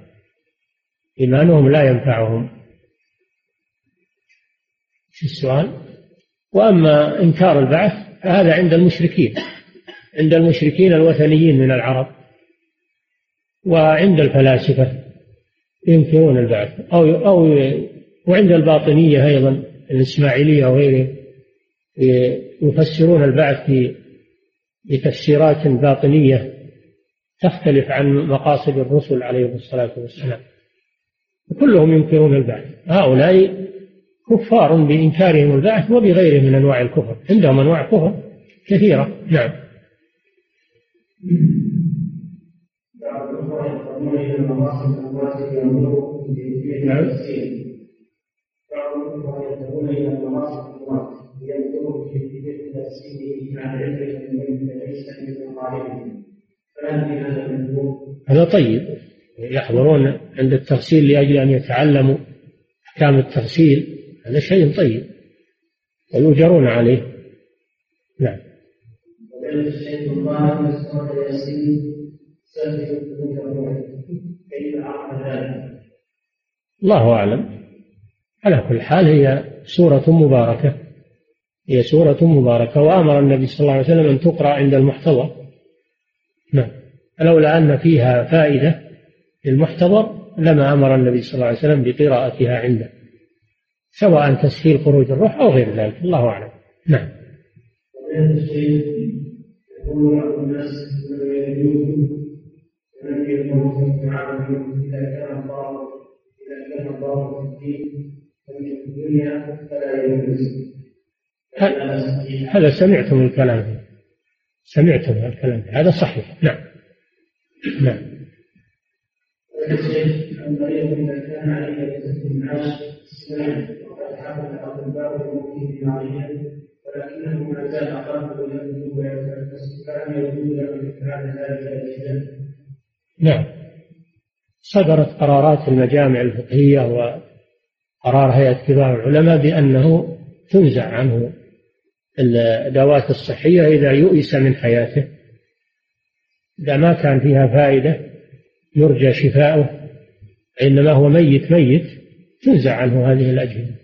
إيمانهم لا ينفعهم. في السؤال؟ وأما إنكار البعث فهذا عند المشركين عند المشركين الوثنيين من العرب وعند الفلاسفة ينكرون البعث أو أو وعند الباطنية أيضا الإسماعيلية وغيره يفسرون البعث بتفسيرات باطنية تختلف عن مقاصد الرسل عليهم الصلاة والسلام. كلهم ينكرون البعث. هؤلاء كفار بإنكارهم البعث وبغيره من أنواع الكفر. عندهم أنواع كفر كثيرة. نعم. نعم. هذا طيب. يحضرون عند التغسيل لأجل أن يتعلموا أحكام التغسيل. هذا شيء طيب. ويؤجرون عليه. نعم. الله أعلم. على كل حال هي سورة مباركة. هي سورة مباركة وأمر النبي صلى الله عليه وسلم أن تقرأ عند المحتضر. نعم. لولا أن فيها فائدة للمحتضر لما أمر النبي صلى الله عليه وسلم بقراءتها عنده سواء تسهيل خروج الروح أو غير ذلك الله أعلم. نعم. إذا كان الله الدنيا فلا هذا سمعتم الكلام. سمعتم الكلام. هذا صحيح. نعم. نعم. ولكنه ما زال يجوز ذلك؟ نعم. صدرت قرارات المجامع الفقهية وقرار هيئة كبار العلماء بأنه تنزع عنه الأدوات الصحية إذا يؤس من حياته إذا ما كان فيها فائدة يرجى شفاؤه إنما هو ميت ميت تنزع عنه هذه الأجهزة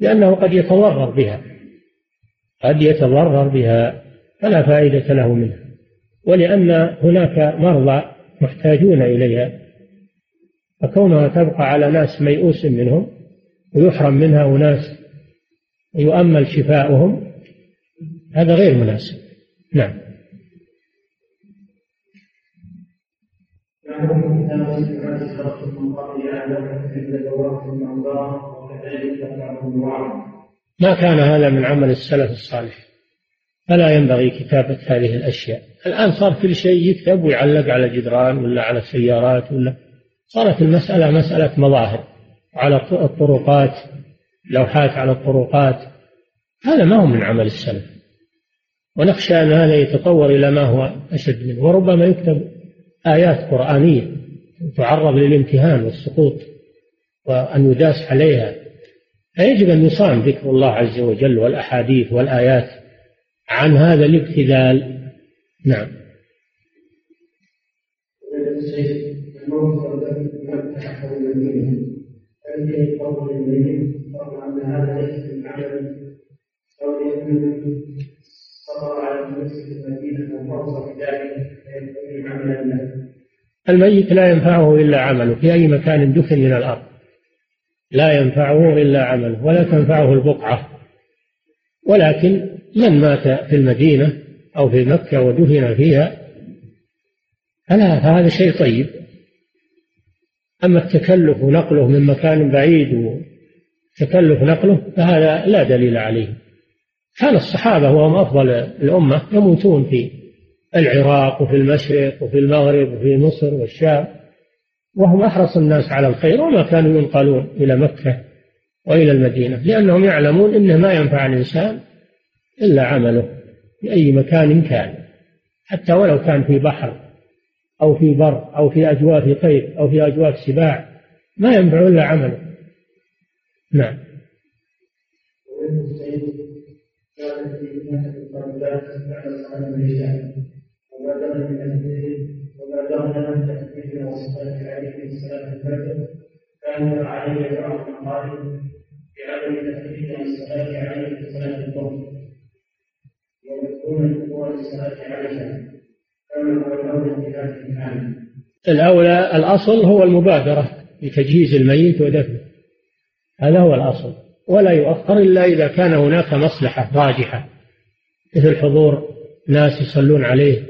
لأنه قد يتضرر بها قد يتضرر بها فلا فائدة له منها ولأن هناك مرضى محتاجون إليها فكونها تبقى على ناس ميؤوس منهم ويحرم منها أناس يؤمل شفاؤهم هذا غير مناسب. نعم. ما كان هذا من عمل السلف الصالح. فلا ينبغي كتابة هذه الأشياء. الآن صار كل شيء يكتب ويعلق على جدران ولا على سيارات ولا. صارت المسألة مسألة مظاهر. على الطرقات لوحات على الطرقات. هذا ما هو من عمل السلف. ونخشى أن هذا يتطور إلى ما هو أشد منه. وربما يكتب آيات قرآنية تعرض للامتهان والسقوط وأن يداس عليها. فيجب أن يصان ذكر الله عز وجل والأحاديث والآيات عن هذا الابتذال. نعم. الميت لا ينفعه إلا عمله في أي مكان دفن من الأرض. لا ينفعه إلا عمله ولا تنفعه البقعة. ولكن من مات في المدينة أو في مكة ودفن فيها فلا فهذا شيء طيب. أما التكلف ونقله من مكان بعيد وتكلف نقله فهذا لا دليل عليه. كان الصحابة وهم أفضل الأمة يموتون في العراق وفي المشرق وفي المغرب وفي مصر والشام وهم أحرص الناس على الخير وما كانوا ينقلون إلى مكة وإلى المدينة لأنهم يعلمون أنه ما ينفع الإنسان إلا عمله في أي مكان كان حتى ولو كان في بحر أو في بر أو في أجواف طير أو في أجواف سباع ما ينفع إلا عمله. نعم كانت في نهج وما دام من وما دام من الصلاة الفجر بعض بعدم صلاة الظهر ويكون الصلاة عليها كما هو الأولى في الأولى الأصل هو المبادرة لتجهيز الميت ودفنه. هذا هو الأصل. ولا يؤخر إلا إذا كان هناك مصلحة راجحة مثل حضور ناس يصلون عليه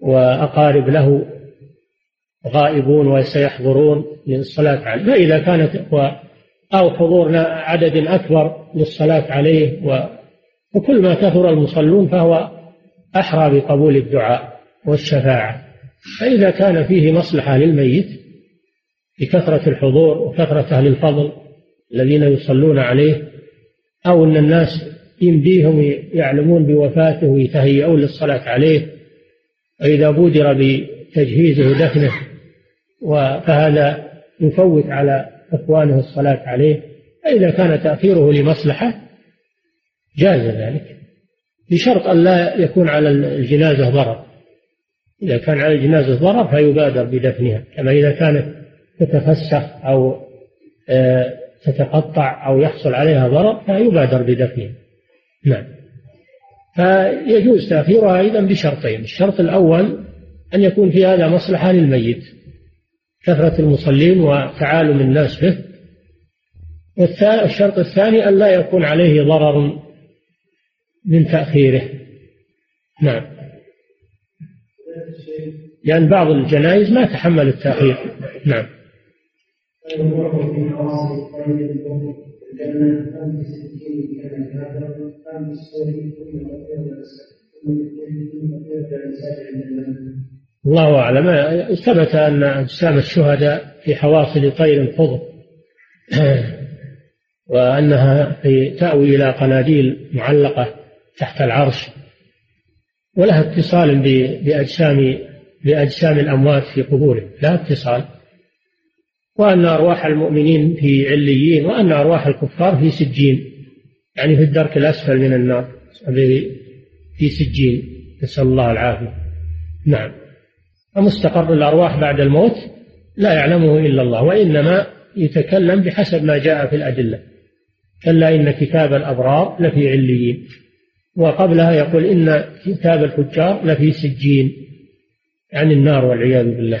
وأقارب له غائبون وسيحضرون للصلاة عليه. فإذا كانت أو حضور عدد أكبر للصلاة عليه وكل ما كثر المصلون فهو أحرى بقبول الدعاء والشفاعة. فإذا كان فيه مصلحة للميت بكثرة الحضور وكثرة أهل الفضل الذين يصلون عليه أو أن الناس يمديهم يعلمون بوفاته ويتهيئون للصلاة عليه وإذا بودر بتجهيزه ودفنه فهذا يفوت على إخوانه الصلاة عليه فإذا كان تأخيره لمصلحة جاز ذلك بشرط أن لا يكون على الجنازة ضرر. إذا كان على الجنازة ضرر فيبادر بدفنها كما إذا كانت تتفسخ أو آه، تتقطع أو يحصل عليها ضرر فيبادر بدفنها. نعم. فيجوز تأخيرها أيضا بشرطين. الشرط الأول أن يكون في هذا مصلحة للميت كثرة المصلين وتعالم الناس به. والشرط الثاني أن لا يكون عليه ضرر من تأخيره. نعم. لأن بعض الجنائز ما تحمل التأخير. نعم. كان ثم الله أعلم. ثبت أن أجسام الشهداء في حواصل طير خضر وأنها تأوي إلى قناديل معلقة تحت العرش. ولها اتصال بأجسام بأجسام الأموات في قبورهم لا اتصال. وأن أرواح المؤمنين في عليين وأن أرواح الكفار في سجين. يعني في الدرك الأسفل من النار. في سجين. نسأل الله العافية. نعم. ومستقر الأرواح بعد الموت لا يعلمه إلا الله وإنما يتكلم بحسب ما جاء في الأدلة. كلا إن كتاب الأبرار لفي عليين. وقبلها يقول إن كتاب الفجار لفي سجين. عن النار والعياذ بالله.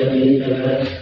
Gracias.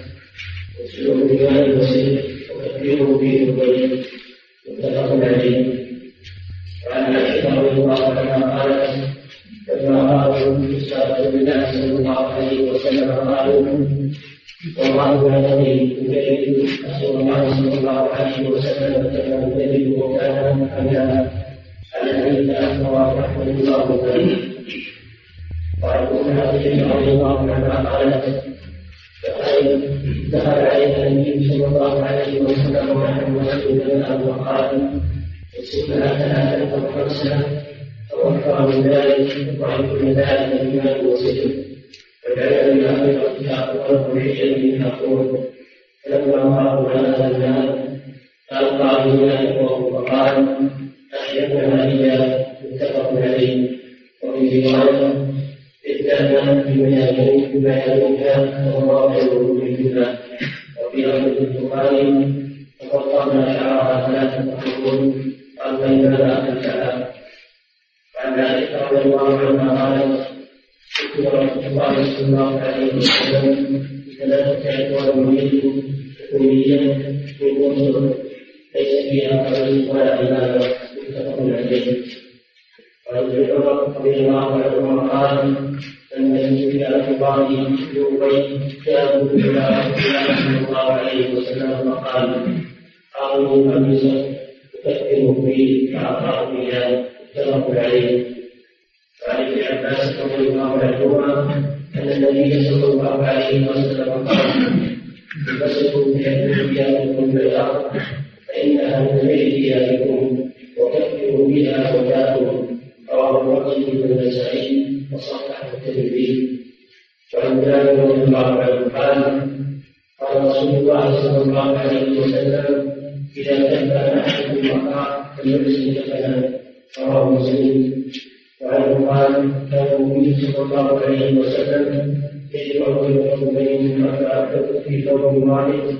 يوم عليه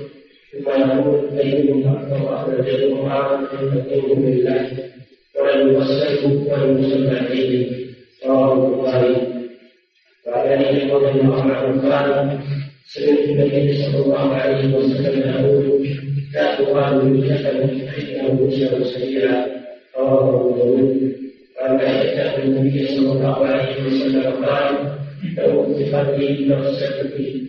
ثم يقول ايهما اكبر اخرجهما عن فالاثنين لله ولم يوصله ولم يسمى عليه رواه البخاري وعن علي رضي الله عنه قال سمعت النبي صلى الله عليه وسلم يقول لا تقال للجسد فانه يسلم سريعا رواه ابو داود وعن عائشه النبي صلى الله عليه وسلم قال لو اتخذت نفسك فيه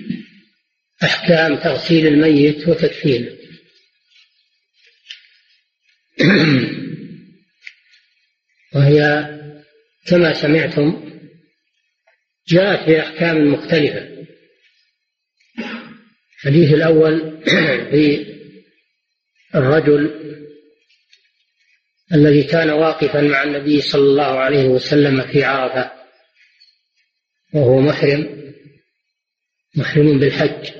أحكام تغسيل الميت وتكفينه وهي كما سمعتم جاءت بأحكام مختلفة. الحديث الأول في الرجل الذي كان واقفا مع النبي صلى الله عليه وسلم في عرفة وهو محرم محرم بالحج.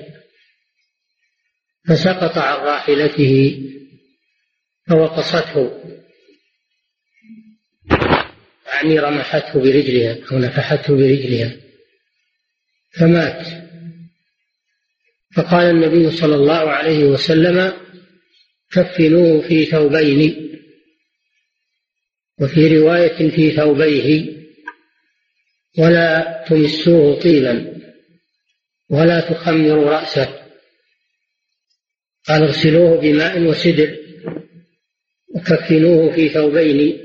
فسقط عن راحلته فوقصته يعني رمحته برجلها أو نفحته برجلها فمات. فقال النبي صلى الله عليه وسلم كفنوه في ثوبين. وفي رواية في ثوبيه. ولا تمسوه طيبا. ولا تخمروا رأسه. قال اغسلوه بماء وسدر وكفنوه في ثوبين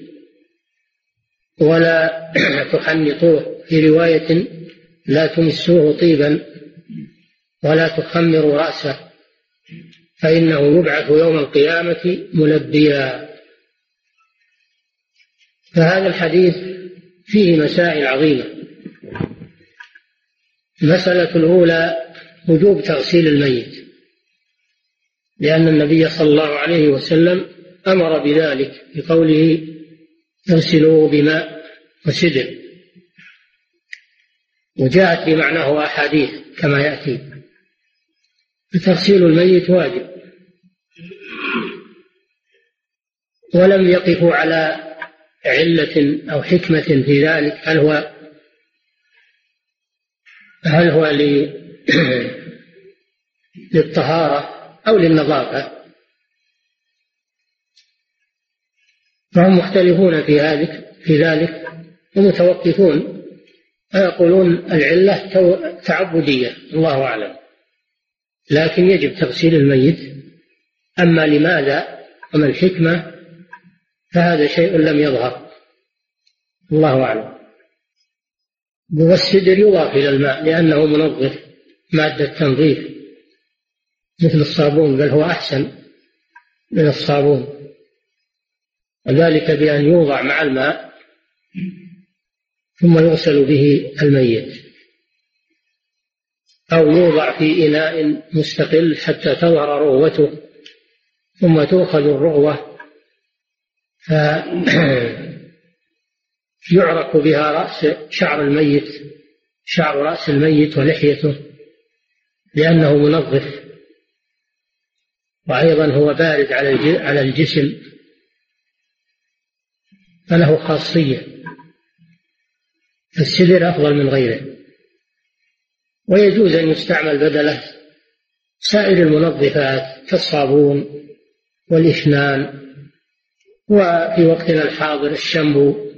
ولا تحنطوه في رواية لا تمسوه طيبا ولا تخمروا رأسه فإنه يبعث يوم القيامة ملبيا. فهذا الحديث فيه مسائل عظيمة. المسألة الأولى وجوب تغسيل الميت. لأن النبي صلى الله عليه وسلم أمر بذلك بقوله اغسلوه بماء وسدر. وجاءت بمعناه أحاديث كما يأتي فتغسيل الميت واجب؟ ولم يقفوا على علة أو حكمة في ذلك هل هو هل هو للطهارة؟ أو للنظافة. فهم مختلفون في ذلك في ذلك ومتوقفون ويقولون العلة تعبدية الله أعلم. لكن يجب تغسيل الميت. أما لماذا؟ وما الحكمة؟ فهذا شيء لم يظهر. الله أعلم. والسدر يضاف إلى الماء لأنه منظف مادة تنظيف. مثل الصابون بل هو أحسن من الصابون. وذلك بأن يوضع مع الماء ثم يغسل به الميت. أو يوضع في إناء مستقل حتى تظهر رغوته ثم تؤخذ الرغوة فيعرق بها رأس شعر الميت شعر رأس الميت ولحيته لأنه منظف. وأيضا هو بارد على الجسم فله خاصية. السدر أفضل من غيره. ويجوز أن يستعمل بدله سائر المنظفات كالصابون والإشنان وفي وقتنا الحاضر الشامبو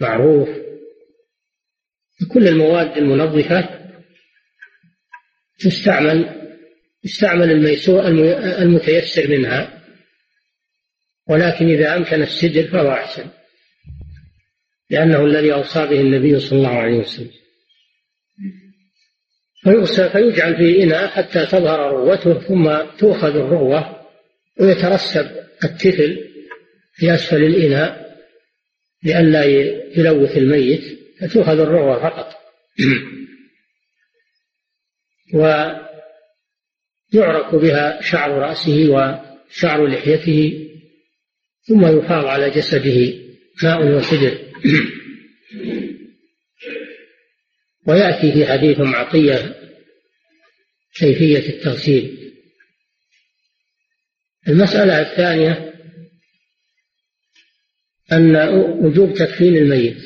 معروف. كل المواد المنظفة تستعمل يستعمل الميسور المتيسر منها ولكن إذا أمكن السجل فهو أحسن لأنه الذي أوصى به النبي صلى الله عليه وسلم. فيجعل في إناء حتى تظهر روته ثم تؤخذ الروة ويترسب التفل في أسفل الإناء لئلا يلوث الميت فتؤخذ الروة فقط. يعرق بها شعر رأسه وشعر لحيته ثم يفاض على جسده ماء وسدر. ويأتي في حديث عطية كيفية التغسيل. المسألة الثانية أن وجوب تكفين الميت.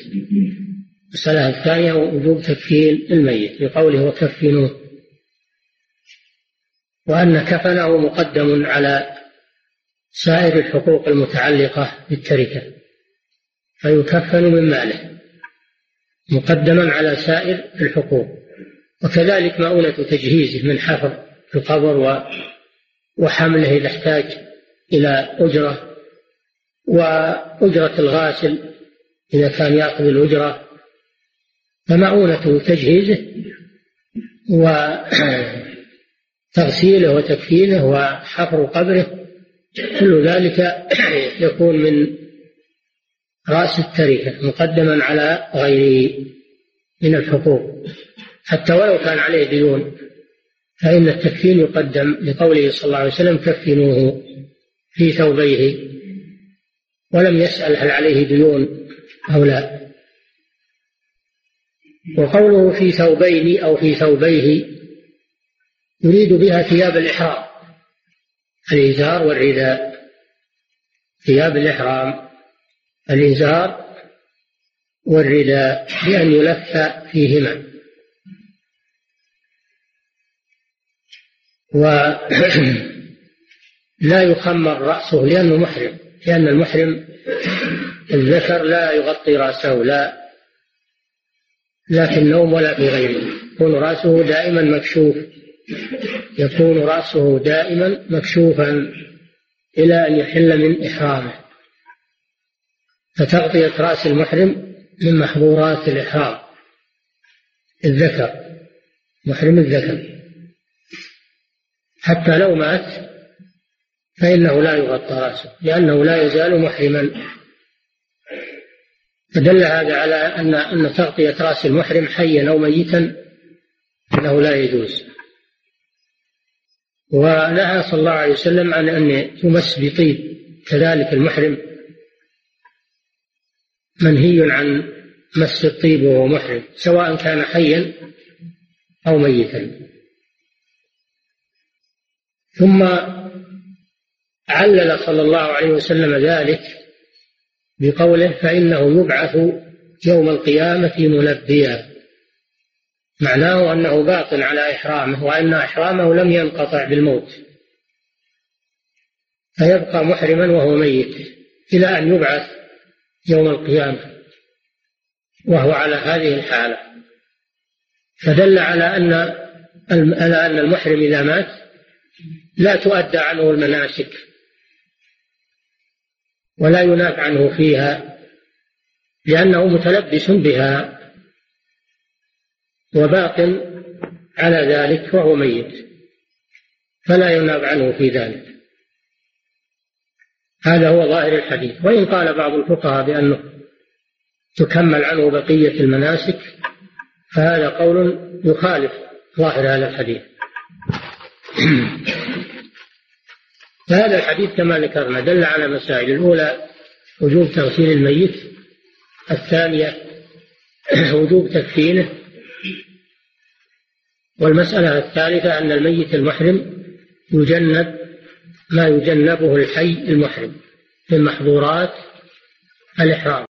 المسألة الثانية وجوب تكفين الميت بقوله وكفنوه وأن كفنه مقدم على سائر الحقوق المتعلقة بالتركة فيكفن من ماله مقدما على سائر الحقوق. وكذلك مؤونة تجهيزه من حفر القبر وحمله إذا احتاج إلى أجرة وأجرة الغاسل إذا كان يأخذ الأجرة. فمؤونة تجهيزه و تغسيله وتكفينه وحفر قبره كل ذلك يكون من رأس التركة مقدما على غيره من الحقوق. حتى ولو كان عليه ديون فإن التكفين يقدم لقوله صلى الله عليه وسلم كفنوه في ثوبيه. ولم يسأل هل عليه ديون أو لا. وقوله في ثوبين أو في ثوبيه يريد بها ثياب الإحرام. الإزار والرداء. ثياب الإحرام. الإزار والرداء بأن يلف فيهما. ولا يخمر رأسه لأنه محرم. لأن المحرم الذكر لا يغطي رأسه لا لا في النوم ولا في غيره. يكون رأسه دائما مكشوف. يكون رأسه دائما مكشوفا إلى أن يحل من إحرامه. فتغطية رأس المحرم من محظورات الإحرام. الذكر محرم الذكر. حتى لو مات فإنه لا يغطى رأسه لأنه لا يزال محرما. فدل هذا على أن أن تغطية رأس المحرم حيا أو ميتا أنه لا يجوز. ونهى صلى الله عليه وسلم عن أن يمس بطيب كذلك المحرم. منهي عن مس الطيب وهو محرم سواء كان حيا أو ميتا. ثم علل صلى الله عليه وسلم ذلك بقوله فإنه يبعث يوم القيامة ملبيا. معناه أنه باق على إحرامه وأن إحرامه لم ينقطع بالموت. فيبقى محرما وهو ميت إلى أن يبعث يوم القيامة وهو على هذه الحالة. فدل على أن على أن المحرم إذا مات لا تؤدى عنه المناسك ولا يناف عنه فيها لأنه متلبس بها وباق على ذلك وهو ميت فلا يناب عنه في ذلك. هذا هو ظاهر الحديث. وإن قال بعض الفقهاء بأنه تكمل عنه بقية المناسك فهذا قول يخالف ظاهر هذا الحديث. فهذا الحديث كما ذكرنا دل على مسائل الأولى وجوب تغسيل الميت الثانية وجوب تكفينه والمسألة الثالثة أن الميت المحرم يجنب ما يجنبه الحي المحرم من محظورات الإحرام.